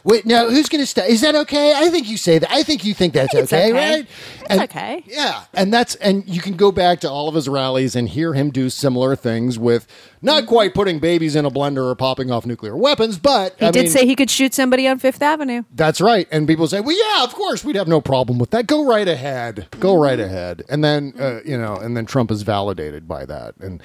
Wait, now who's going to start? Is that okay? I think you say that. I think you think that's It's okay, okay. right? It's And- okay. Yeah, and that's and you can go back to all of his rallies and hear him do similar things with not quite putting babies in a blender or popping off nuclear weapons, but He I did mean, say he could shoot somebody on Fifth Avenue. that's right. And people say, well, yeah, of course, we'd have no problem with that. Go right ahead. Go right ahead. And then, uh, you know, and then Trump is validated by that and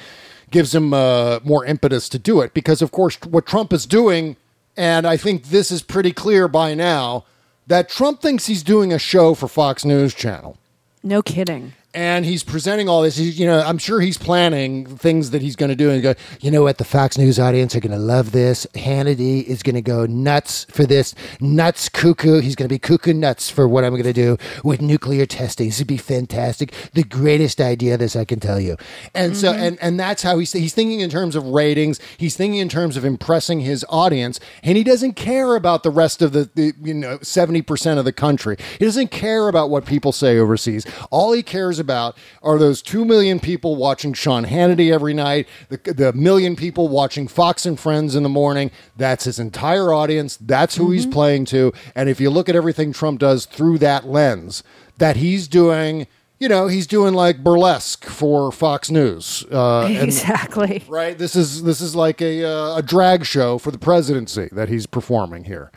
gives him uh, more impetus to do it because, of course, what Trump is doing, and I think this is pretty clear by now, that Trump thinks he's doing a show for Fox News Channel No kidding. And he's presenting all this. He's, you know, I'm sure he's planning things that he's going to do. And go, you know what? The Fox News audience are going to love this. Hannity is going to go nuts for this. Nuts cuckoo. He's going to be cuckoo nuts for what I'm going to do with nuclear testing. This would be fantastic. The greatest idea. This I can tell you. And so, mm-hmm. and and that's how he's he's thinking in terms of ratings. He's thinking in terms of impressing his audience, and he doesn't care about the rest of the, the you know seventy percent of the country. He doesn't care about what people say overseas. All he cares about are those two million people watching Sean Hannity every night, the, the million people watching Fox and Friends in the morning. That's his entire audience. That's who he's playing to. And if you look at everything Trump does through that lens, that he's doing. You know, he's doing like burlesque for Fox News. Uh, and- exactly. right? This is this is like a uh, a drag show for the presidency that he's performing here,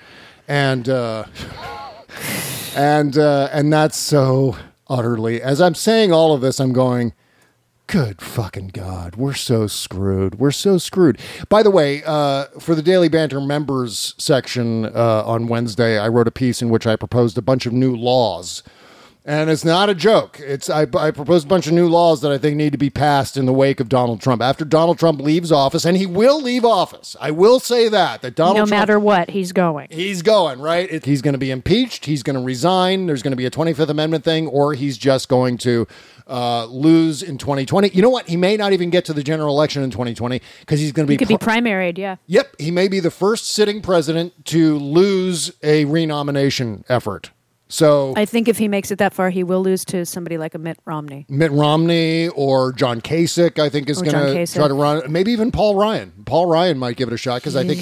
and uh, [LAUGHS] and uh, and that's so utterly. As I'm saying all of this, I'm going. Good fucking God, we're so screwed. We're so screwed. By the way, uh, for the Daily Banter members section uh, on Wednesday, I wrote a piece in which I proposed a bunch of new laws and it's not a joke. It's I, I proposed a bunch of new laws that I think need to be passed in the wake of Donald Trump. After Donald Trump leaves office, and he will leave office. I will say that that Donald no Trump, matter what, he's going. he's going right. It- he's going to be impeached. He's going to resign. There's going to be a 25th Amendment thing, or he's just going to uh, lose in 2020. You know what? He may not even get to the general election in 2020 because he's going to be. He could be primaried, yeah. Yep, he may be the first sitting president to lose a renomination effort. So I think if he makes it that far, he will lose to somebody like a Mitt Romney. Mitt Romney or John Kasich, I think, is going to try to run. Maybe even Paul Ryan. Paul Ryan might give it a shot because I think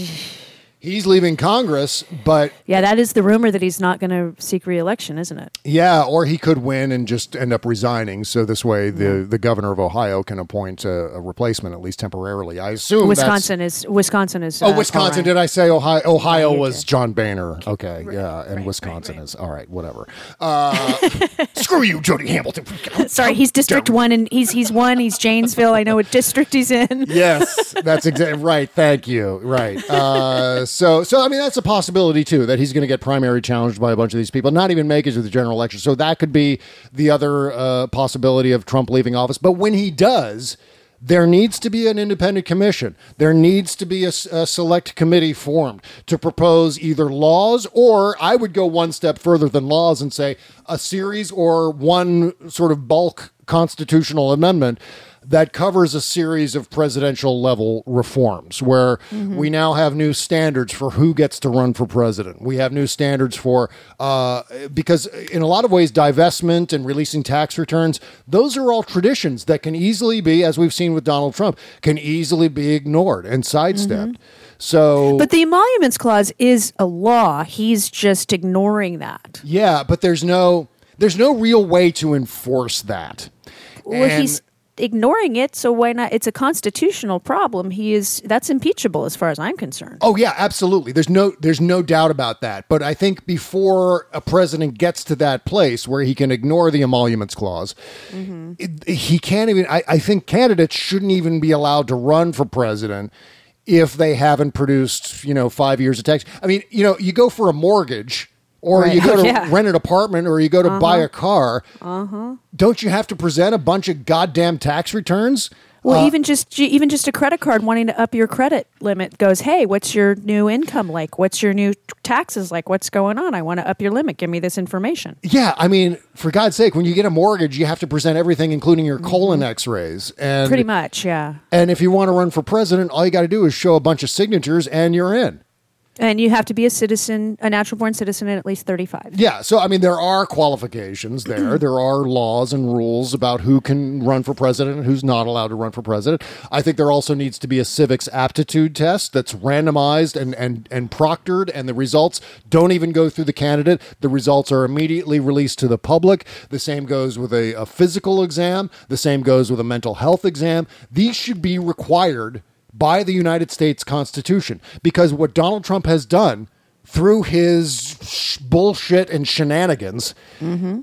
he's leaving Congress. But Yeah, that is the rumor that he's not going to seek reelection, isn't it? yeah, or he could win and just end up resigning. So this way, the the governor of Ohio can appoint a, a replacement at least temporarily. I assume Wisconsin is Wisconsin is. Oh, uh, Wisconsin. Did I say Ohio? Ohio you was. John Boehner. Okay, yeah, and Wisconsin is all right. Whatever. Uh, [LAUGHS] screw you, Jody Hamilton. Sorry, he's District One, and he's he's one. He's Janesville. I know what district he's in. yes, that's exactly right. Thank you. Right. Uh, so, so I mean, that's a possibility too that he's going to get primary challenged by a bunch of these people, not even make it to the general election. So that could be the other uh, possibility of Trump leaving office. But when he does. There needs to be an independent commission. There needs to be a select committee formed to propose either laws or I would go one step further than laws and say a series or one sort of bulk constitutional amendment that covers a series of presidential level reforms where we now have new standards for who gets to run for president. We have new standards for, uh, because in a lot of ways, divestment and releasing tax returns, those are all traditions that can easily be, as we've seen with Donald Trump, can easily be ignored and sidestepped. So, But the emoluments clause is a law. He's just ignoring that. yeah, but there's no, there's no real way to enforce that. Well, And- he's ignoring it, so why not? It's a constitutional problem. He is that's impeachable as far as I'm concerned. Oh yeah, absolutely. There's no there's no doubt about that. But I think before a president gets to that place where he can ignore the emoluments clause, mm-hmm. it- he can't even. I, I think candidates shouldn't even be allowed to run for president if they haven't produced you know five years of tax. I mean, you know, you go for a mortgage. Or Right. you go to [LAUGHS] yeah. rent an apartment or you go to buy a car, uh-huh. don't you have to present a bunch of goddamn tax returns? Well, Uh, even just even just a credit card wanting to up your credit limit goes, "Hey, what's your new income like? What's your new taxes like? What's going on? I want to up your limit. Give me this information." yeah, I mean, for God's sake, when you get a mortgage, you have to present everything, including your colon X-rays. And Mm-hmm. Pretty much, yeah. And if you want to run for president, all you got to do is show a bunch of signatures, and you're in. And you have to be a citizen, a natural born citizen at at least 35. Yeah, so I mean, there are qualifications there. [CLEARS THROAT] there are laws and rules about who can run for president and who's not allowed to run for president. I think there also needs to be a civics aptitude test that's randomized and and and proctored, and the results don't even go through the candidate. The results are immediately released to the public. The same goes with a, a physical exam. The same goes with a mental health exam. These should be required by the United States Constitution. Because what Donald Trump has done through his sh- bullshit and shenanigans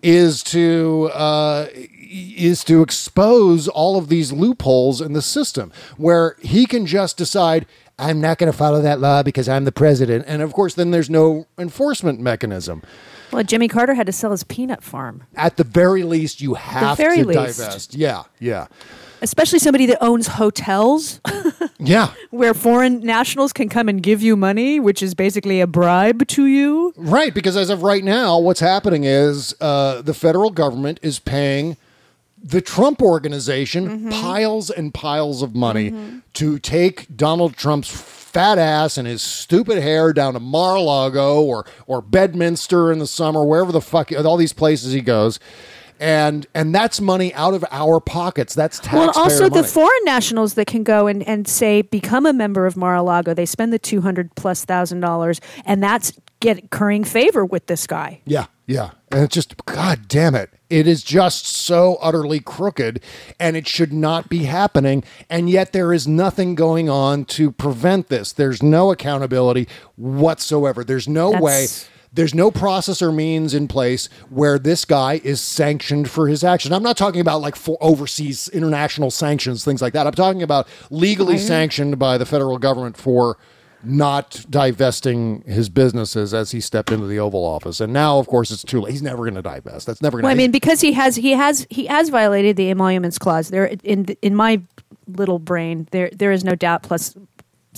is to uh, is to expose all of these loopholes in the system where he can just decide I'm not going to follow that law because I'm the president. And of course then there's no enforcement mechanism. Well, Jimmy Carter had to sell his peanut farm, at the very least you have very to least. divest. Yeah yeah especially somebody that owns hotels [LAUGHS] yeah where foreign nationals can come and give you money, which is basically a bribe to you. Right, because as of right now, what's happening is uh, the federal government is paying the Trump organization piles and piles of money to take Donald Trump's fat ass and his stupid hair down to Mar-a-Lago or or Bedminster in the summer, wherever the fuck all these places he goes. And and that's money out of our pockets. That's taxpayer Well, also money. the foreign nationals that can go and, and say become a member of Mar-a-Lago, they spend the two hundred plus thousand dollars, and that's get currying favor with this guy. Yeah, yeah. And it's just, God damn it. It is just so utterly crooked and it should not be happening. And yet there is nothing going on to prevent this. There's no accountability whatsoever. There's no That's- way. There's no process or means in place where this guy is sanctioned for his action. I'm not talking about like for overseas international sanctions, things like that. I'm talking about legally sanctioned by the federal government for not divesting his businesses as he stepped into the Oval Office. And now, of course, it's too late. He's never going to divest. That's never going to Well, I mean, because he has he has he has violated the emoluments clause. There in in my little brain, there there is no doubt. Plus,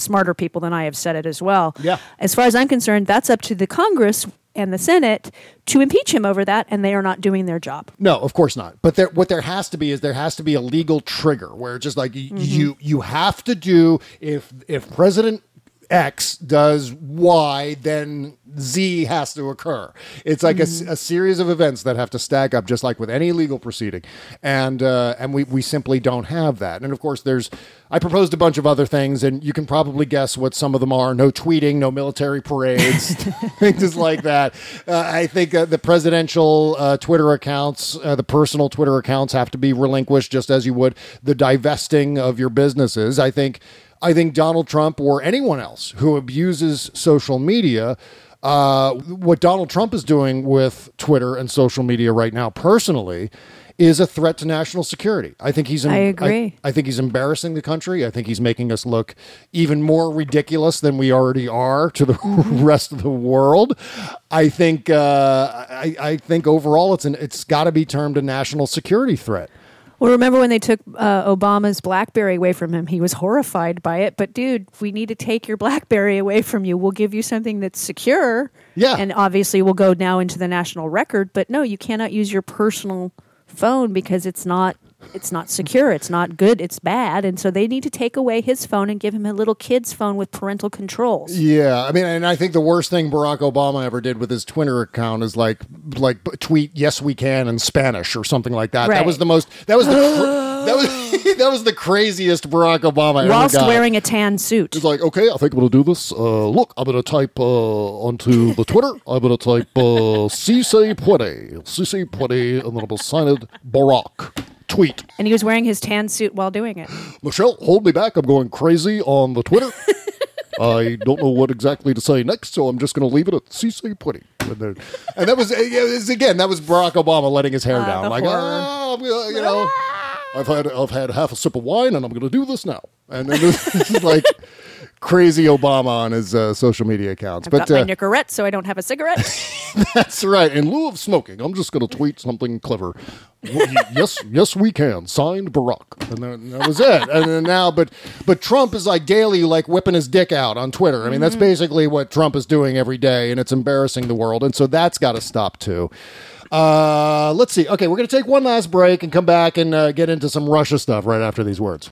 smarter people than I have said it as well. Yeah. As far as I'm concerned, that's up to the Congress and the Senate to impeach him over that, and they are not doing their job. No, of course not. But there, what there has to be is there has to be a legal trigger where it's just like y- mm-hmm. you you have to do if if President X does Y, then Z has to occur. It's like a series of events that have to stack up, just like with any legal proceeding, and uh, and we we simply don't have that. And of course, there's I proposed a bunch of other things, and you can probably guess what some of them are: no tweeting, no military parades, [LAUGHS] things like that. Uh, I think uh, the presidential uh, Twitter accounts, uh, the personal Twitter accounts, have to be relinquished, just as you would the divesting of your businesses. I think. I think Donald Trump or anyone else who abuses social media, uh, what Donald Trump is doing with Twitter and social media right now, personally, is a threat to national security. I think he's. I agree. I, think he's embarrassing the country. I think he's making us look even more ridiculous than we already are to the [LAUGHS] rest of the world. I think. Uh, I, I think overall, it's an. It's got to be termed a national security threat. Well, remember when they took uh, Obama's BlackBerry away from him? He was horrified by it. But, dude, we need to take your BlackBerry away from you. We'll give you something that's secure. Yeah. And obviously, we'll go now into the national record. But no, you cannot use your personal phone because it's not. It's not secure. It's not good. It's bad. And so they need to take away his phone and give him a little kid's phone with parental controls. Yeah, I mean, and I think the worst thing Barack Obama ever did with his Twitter account is like, like tweet "Yes, we can" in Spanish or something like that. That was the most. That was the. Cr- that was [LAUGHS] that was the craziest Barack Obama Whilst wearing a tan suit. It's like, okay, I think I'm going to do this. Uh, look, I'm going to type uh, onto the Twitter. I'm going to type uh, "Si se puede," "Si se puede," and then I'm going to sign it Barack. Tweet. And he was wearing his tan suit while doing it. [GASPS] Michelle, hold me back. I'm going crazy on the Twitter. [LAUGHS] I don't know what exactly to say next, so I'm just going to leave it at CC Pudding. And, and that was, was again, that was Barack Obama letting his hair down. Like, oh, you know, I've had I've had half a sip of wine, and I'm going to do this now. And then this [LAUGHS] is like crazy Obama on his uh, social media accounts. I've but got my uh, Nicorette, so I don't have a cigarette. [LAUGHS] that's right. In lieu of smoking, I'm just going to tweet something clever. W- yes, yes, we can. Signed Barack, and then that was it. And then now, but but Trump is like daily, like whipping his dick out on Twitter. I mean, that's basically what Trump is doing every day, and it's embarrassing the world. And so that's got to stop too. Uh, let's see. Okay, we're going to take one last break and come back and uh, get into some Russia stuff right after these words.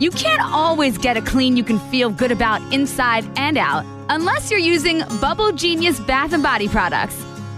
You can't always get a clean you can feel good about inside and out unless you're using Bubble Genius bath and body products.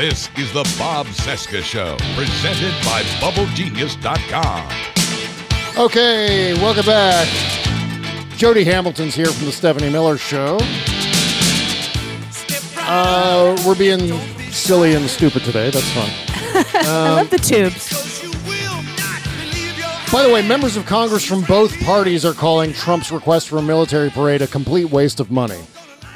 This is the Bob Cesca Show, presented by BubbleGenius.com. Okay, welcome back. Jody Hamilton's here from the Stephanie Miller Show. Uh, we're being silly and stupid today. That's fun. [LAUGHS] I love the tubes. By the way, members of Congress from both parties are calling Trump's request for a military parade a complete waste of money.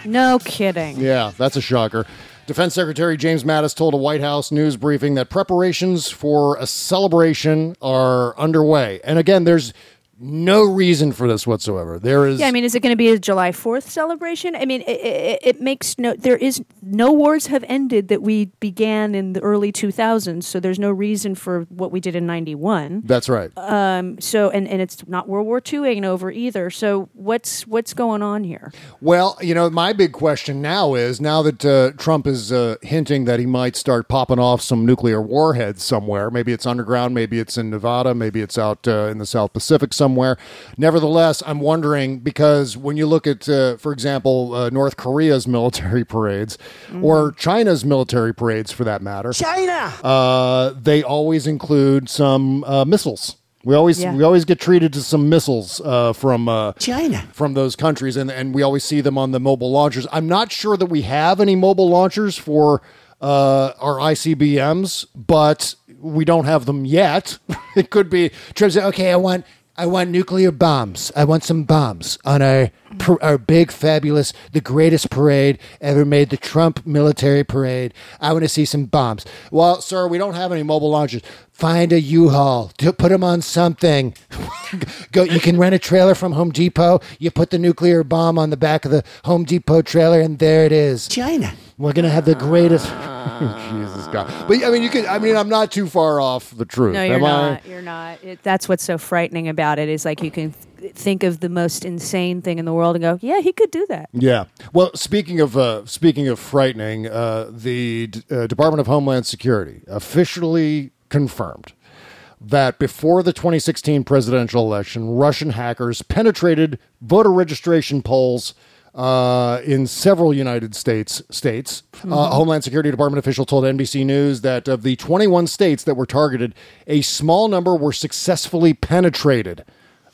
No kidding. Yeah, that's a shocker. Defense Secretary James Mattis told a White House news briefing that preparations for a celebration are underway. And again, there's no reason for this whatsoever. There is Yeah, I mean, is it going to be a July Fourth celebration? I mean, it, it, it makes no. There is no wars have ended that we began in the early two thousands, so there's no reason for what we did in ninety one. That's right. So, and, and it's not World War Two ain't over either. So, what's what's going on here? Well, you know, my big question now is now that uh, Trump is uh, hinting that he might start popping off some nuclear warheads somewhere. Maybe it's underground, maybe it's in Nevada, maybe it's out uh, in the South Pacific somewhere. Nevertheless, I'm wondering because when you look at, uh, for example, uh, North Korea's [LAUGHS] military parades or China's military parades for that matter, China. uh, they always include some uh, missiles. We always Yeah. we always get treated to some missiles uh, from uh, China. from those countries, and and we always see them on the mobile launchers. I'm not sure that we have any mobile launchers for uh, our ICBMs, but we don't have them yet. [LAUGHS] it could be trips. Okay, I want I want nuclear bombs. I want some bombs on our our big, fabulous, the greatest parade ever made, the Trump military parade. I want to see some bombs. Well, sir, we don't have any mobile launchers. Find a U-Haul. Put them on something. [LAUGHS] Go. You can rent a trailer from Home Depot. You put the nuclear bomb on the back of the Home Depot trailer, and there it is. China. We're gonna have the greatest. [LAUGHS] Jesus God! But I mean, you could. I mean, I'm not too far off the truth. No, you're am I? not. You're not. It, that's what's so frightening about it is like you can th- think of the most insane thing in the world and go, yeah, he could do that. Yeah. Well, speaking of uh, speaking of frightening, uh, the D- uh, Department of Homeland Security officially confirmed that before the 2016 presidential election, Russian hackers penetrated voter registration polls. Uh, in several United States states, uh, Homeland Security Department official told NBC News that of the 21 states that were targeted, a small number were successfully penetrated.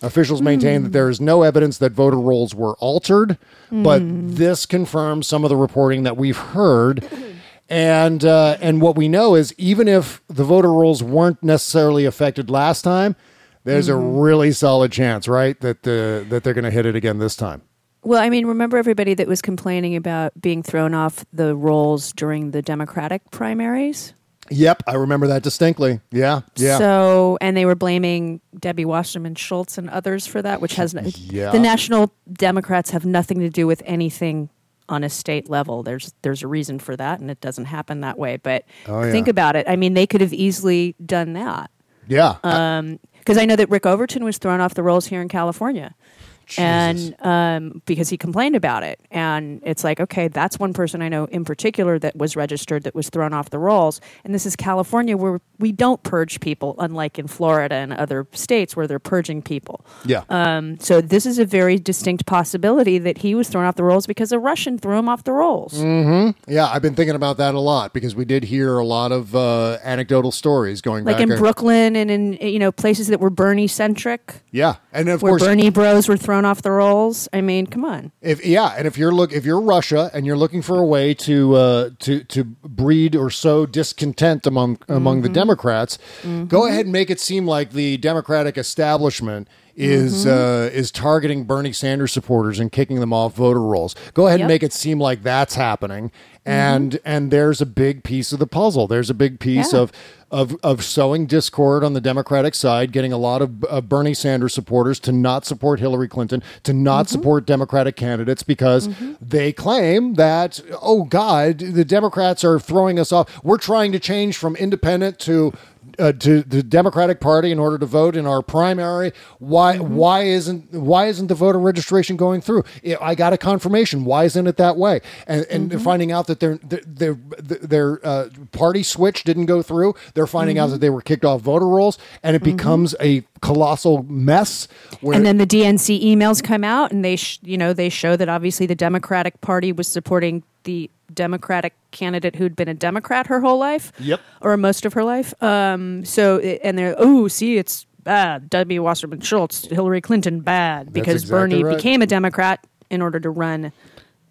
Officials maintain that there is no evidence that voter rolls were altered, but this confirms some of the reporting that we've heard. [LAUGHS] And uh, and what we know is even if the voter rolls weren't necessarily affected last time, there's a really solid chance, right, that the that they're going to hit it again this time. Well, I mean, remember everybody that was complaining about being thrown off the rolls during the Democratic primaries? Yep, I remember that distinctly. Yeah, yeah. So, and they were blaming Debbie Wasserman Schultz and others for that, which has no, Yeah. the National Democrats have nothing to do with anything on a state level. There's there's a reason for that, and it doesn't happen that way. But Oh, yeah. think about it. I mean, they could have easily done that Yeah. Um, because I know that Rick Overton was thrown off the rolls here in California. And um, because he complained about it. And it's like, okay, that's one person I know in particular that was registered that was thrown off the rolls. And this is California where we don't purge people, unlike in Florida and other states where they're purging people. yeah. Um, so this is a very distinct possibility that he was thrown off the rolls because a Russian threw him off the rolls. Mm-hmm. yeah, I've been thinking about that a lot because we did hear a lot of uh, anecdotal stories going Like back. in Brooklyn and in you know places that were Bernie centric, Yeah, and of where course, Bernie bros were thrown off the rolls. I mean, come on. If yeah, and if you're look if you're Russia and you're looking for a way to uh, to to breed or sow discontent among among the Mm-hmm. Democrats, go ahead and make it seem like the Democratic establishment is Mm-hmm. uh, is targeting Bernie Sanders supporters and kicking them off voter rolls. Go ahead and make it seem like that's happening, Mm-hmm. and and there's a big piece of the puzzle. There's a big piece Yeah. of. Of, of sowing discord on the Democratic side, getting a lot of uh, Bernie Sanders supporters to not support Hillary Clinton, to not Mm-hmm. support Democratic candidates because they claim that, oh God, the Democrats are throwing us off. We're trying to change from independent to uh, to the Democratic Party in order to vote in our primary. Why why isn't why isn't the voter registration going through? I got a confirmation. Why isn't it that way? And and they're finding out that their their their, their uh, party switch didn't go through. They're finding out that they were kicked off voter rolls, and it becomes a colossal mess. Where And then the DNC emails come out, and they, sh- you know, they show that obviously the Democratic Party was supporting the Democratic candidate who'd been a Democrat her whole life, Yep. or most of her life. Um, so, and they're oh, see, it's bad. W. Wasserman Schultz, Hillary Clinton, bad because exactly Bernie right. became a Democrat in order to run.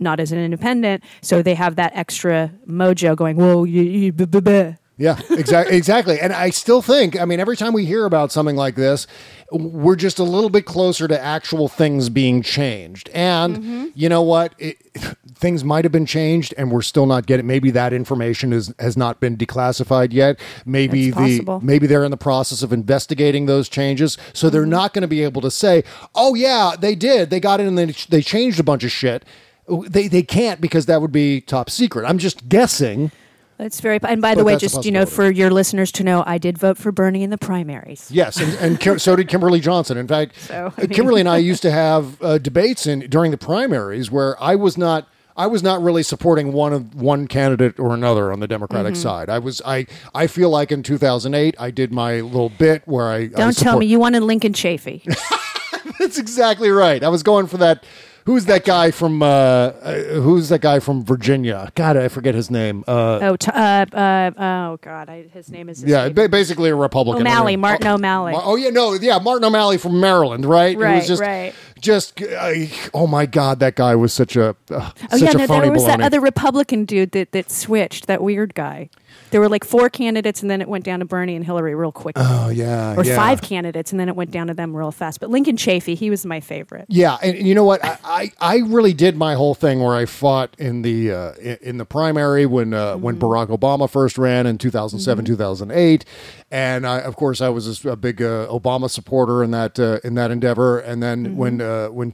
Not as an independent, so they have that extra mojo going. Whoa, you, you, buh, buh, buh." Yeah, exactly, [LAUGHS] exactly. And I still think, I mean, every time we hear about something like this, we're just a little bit closer to actual things being changed. And mm-hmm. you know what? It, [LAUGHS] things might have been changed, and we're still not getting. Maybe that information is has not been declassified yet. Maybe the maybe they're in the process of investigating those changes, so they're mm-hmm. not going to be able to say, "Oh yeah, they did. They got in and they they changed a bunch of shit." They they can't because that would be top secret. I'm just guessing. That's very. And by But the way, just you know, for your listeners to know, I did vote for Bernie in the primaries. Yes, and, and Kim, so did Kimberly Johnson. In fact, [LAUGHS] So, I uh, Kimberly and I used to have uh, debates in during the primaries where I was not. I was not really supporting one of one candidate or another on the Democratic Mm-hmm. side. I was I I feel like in 2008 I did my little bit where I I Don't tell support- me you wanted Lincoln Chafee. [LAUGHS] That's exactly right. I was going for that. Who's that guy from? Uh, uh, who's that guy from Virginia? God, I forget his name. Uh, oh, t- uh, uh, oh God, I, his name is yeah, escaping. ba- basically a Republican. O'Malley, Martin oh, O'Malley. Oh yeah, no, yeah, Martin O'Malley from Maryland, right? Right, just, right. Just, uh, oh my God, that guy was such a, uh, Oh such yeah, a no, phony there was that other Republican dude that that switched. That weird guy. There were like four candidates, and then it went down to Bernie and Hillary real quick. oh yeah, or yeah. five candidates, and then it went down to them real fast. But Lincoln Chafee, he was my favorite. Yeah, and you know what? I, I, I really did my whole thing where I fought in the uh, in, the primary when uh, when Mm-hmm. Barack Obama first ran in 2007 2008, and I, of course I was a, big uh, Obama supporter in that uh, in that endeavor. And then Mm-hmm. when uh, when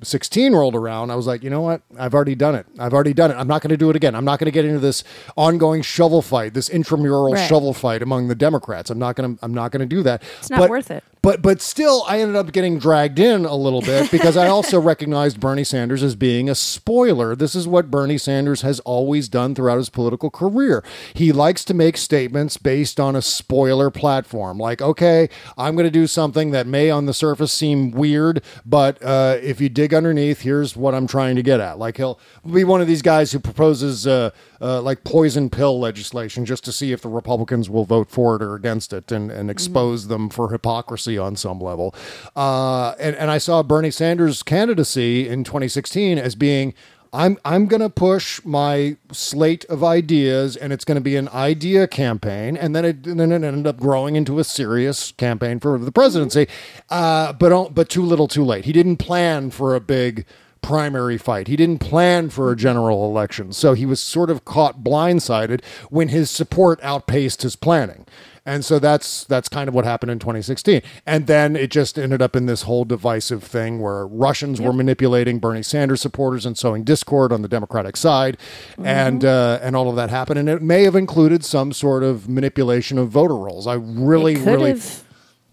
2016 rolled around, I was like, you know what? I've already done it. I've already done it. I'm not going to do it again. I'm not going to get into this ongoing shovel fight, this intramural Right. shovel fight among the Democrats. I'm not going to I'm not going to do that. It's not worth it. But but still, I ended up getting dragged in a little bit [LAUGHS] because I also recognized Bernie Sanders as being a spoiler. This is what Bernie Sanders has always done throughout his political career. He likes to make statements based on a spoiler platform, like, okay, I'm going to do something that may on the surface seem weird, but uh, if you dig underneath, here's what I'm trying to get at. Like he'll be one of these guys who proposes uh, uh, like poison pill legislation just to see if the Republicans will vote for it or against it and, and expose them for hypocrisy on some level. Uh, and, and I saw Bernie Sanders' candidacy in 2016 as being. I'm I'm going to push my slate of ideas, and it's going to be an idea campaign, and then it and then it ended up growing into a serious campaign for the presidency. Uh, but but too little, too late. He didn't plan for a big primary fight. He didn't plan for a general election. So he was sort of caught blindsided when his support outpaced his planning. And so that's that's kind of what happened in 2016. And then it just ended up in this whole divisive thing where Russians were manipulating Bernie Sanders supporters and sowing discord on the Democratic side, and uh, and all of that happened. And it may have included some sort of manipulation of voter rolls. I really, really, have.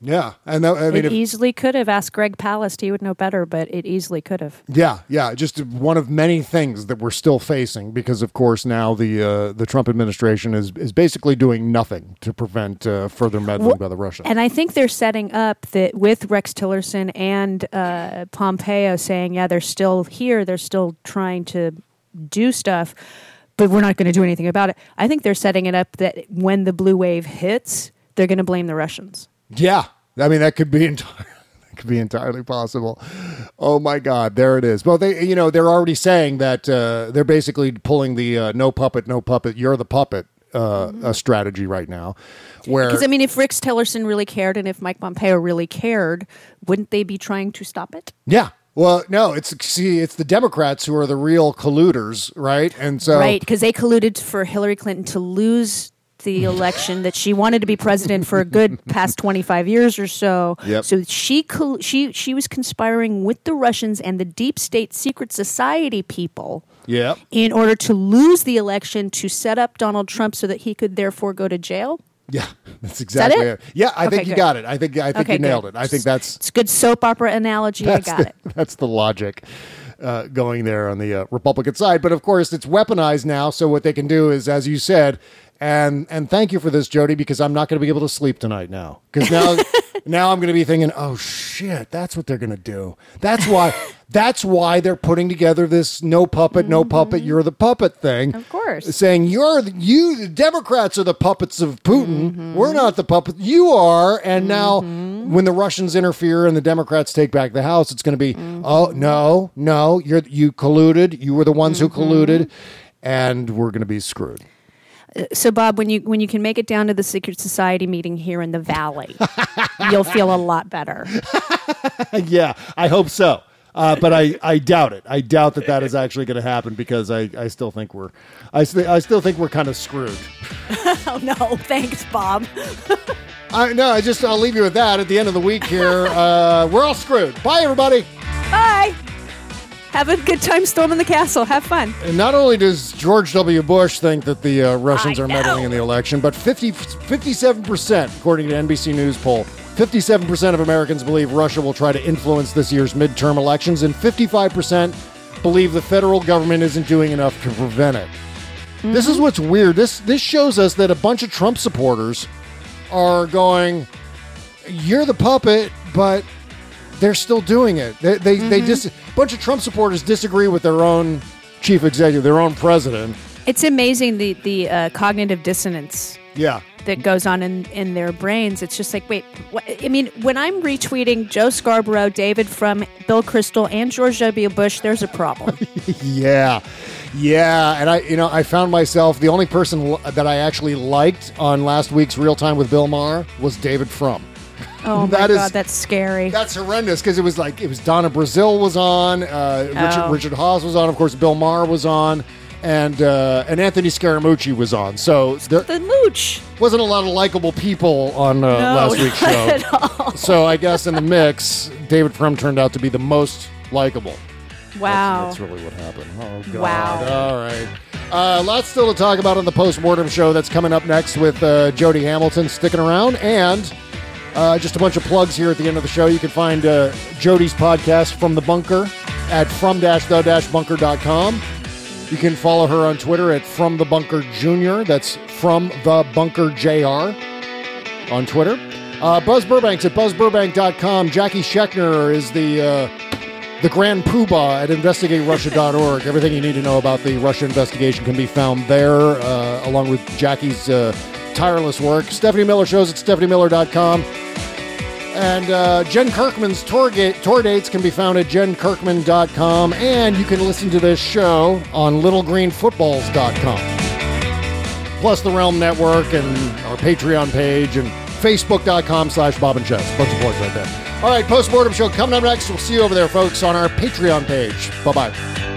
Yeah. And that, I mean, It if, easily could have. Asked Greg Palast. He would know better, but it easily could have. Yeah, yeah, just one of many things that we're still facing because, of course, now the uh, the Trump administration is is basically doing nothing to prevent uh, further meddling Well, by the Russians. And I think they're setting up that with Rex Tillerson and uh, Pompeo saying, yeah, they're still here, they're still trying to do stuff, but we're not going to do anything about it. I think they're setting it up that when the blue wave hits, they're going to blame the Russians. Yeah, I mean that could be [LAUGHS] entirely. that Could be entirely possible. Oh my God, there it is. Well, they, you know, they're already saying that uh, they're basically pulling the uh, "no puppet, no puppet, you're the puppet" uh, uh, strategy right now. Where Because, I mean, if Rick Tillerson really cared and if Mike Pompeo really cared, wouldn't they be trying to stop it? yeah, well, no, it's see, it's the Democrats who are the real colluders, right? And so, Right, because they colluded for Hillary Clinton to lose the election that she wanted to be president for a good [LAUGHS] past 25 years or so. Yep. So she she she was conspiring with the Russians and the deep state secret society people yeah, in order to lose the election to set up Donald Trump so that he could therefore go to jail. Yeah, [LAUGHS] that's exactly it? it? Yeah, I Okay, think you good. got it. I think I think Okay, you nailed good. it. I think that's It's a good soap opera analogy. I got the, it. [LAUGHS] that's the logic uh, going there on the uh, Republican side. But of course, it's weaponized now. So what they can do is, as you said, and and thank you for this, Jody, because I'm not going to be able to sleep tonight now. Because now [LAUGHS] now I'm going to be thinking, oh shit, that's what they're going to do. That's why. [LAUGHS] That's why they're putting together this no puppet, no puppet, you're the puppet thing. Mm-hmm. Of course. Saying you're the, you, the Democrats are the puppets of Putin. Mm-hmm. We're not the puppets. You are. And now, when the Russians interfere and the Democrats take back the House, it's going to be, Mm-hmm. oh no, no, you're you colluded. You were the ones Mm-hmm. who colluded, and we're going to be screwed. So, Bob, when you when you can make it down to the secret society meeting here in the valley, [LAUGHS] you'll feel a lot better. [LAUGHS] yeah, I hope so. Uh, but I, I doubt it. I doubt that that is [LAUGHS] actually going to happen because I, I still think we're I, st- I still think we're kind of screwed. Oh no, thanks, Bob. I no, I just I'll leave you with that. At the end of the week here, uh, we're all screwed. Bye, everybody. Bye. Have a good time storming the castle. Have fun. And not only does George W. Bush think that the uh, Russians I are meddling know. in the election, but 50, 57%, according to NBC News poll, 57% of Americans believe Russia will try to influence this year's midterm elections, and 55% believe the federal government isn't doing enough to prevent it. This Mm-hmm. is what's weird. This this shows us that a bunch of Trump supporters are going, "You're the puppet," but they're still doing it. They they, they Mm-hmm. dis- a bunch of Trump supporters disagree with their own chief executive, their own president. It's amazing the the uh, cognitive dissonance Yeah. that goes on in, in their brains. It's just like, wait, what? I mean, when I'm retweeting Joe Scarborough, David Frum Bill Kristol, and George W. Bush, there's a problem. [LAUGHS] Yeah. Yeah, and I you know, I found myself the only person that I actually liked on last week's Real Time with Bill Maher was David Frum. Oh my That is- god, that's scary. That's horrendous because it was like it was Donna Brazile was on, uh, Richard, Oh. Richard Haass was on, of course Bill Maher was on, and uh, and Anthony Scaramucci was on. So there the mooch. wasn't a lot of likable people on uh, No, last week's show. at all. So I guess in the mix, David Frum turned out to be the most likable. Wow. That's really what happened. Oh, God. Wow. All right. Uh, lots still to talk about on the post-mortem show that's coming up next with uh, Jody Hamilton sticking around. And uh, just a bunch of plugs here at the end of the show. You can find uh, Jody's podcast, From the Bunker, at from-the-bunker.com. You can follow her on Twitter at From the Bunker Junior. That's From the Bunker Jr. on Twitter. Uh, Buzz Burbanks at buzzburbank.com. Jackie Schechner is the uh, the Grand Poobah at investigaterussia.org. Everything you need to know about the Russia investigation can be found there, uh, along with Jackie's uh, tireless work. Stephanie Miller shows at stephaniemiller.com. And uh, Jen Kirkman's tour, ga- tour dates can be found at jenkirkman.com. And you can listen to this show on littlegreenfootballs.com. Plus the Realm Network and our Patreon page and Facebook.com slash Bob and Jess. Bunch of plugs right there. All right, postmortem show coming up next. We'll see you over there, folks, on our Patreon page. Bye bye.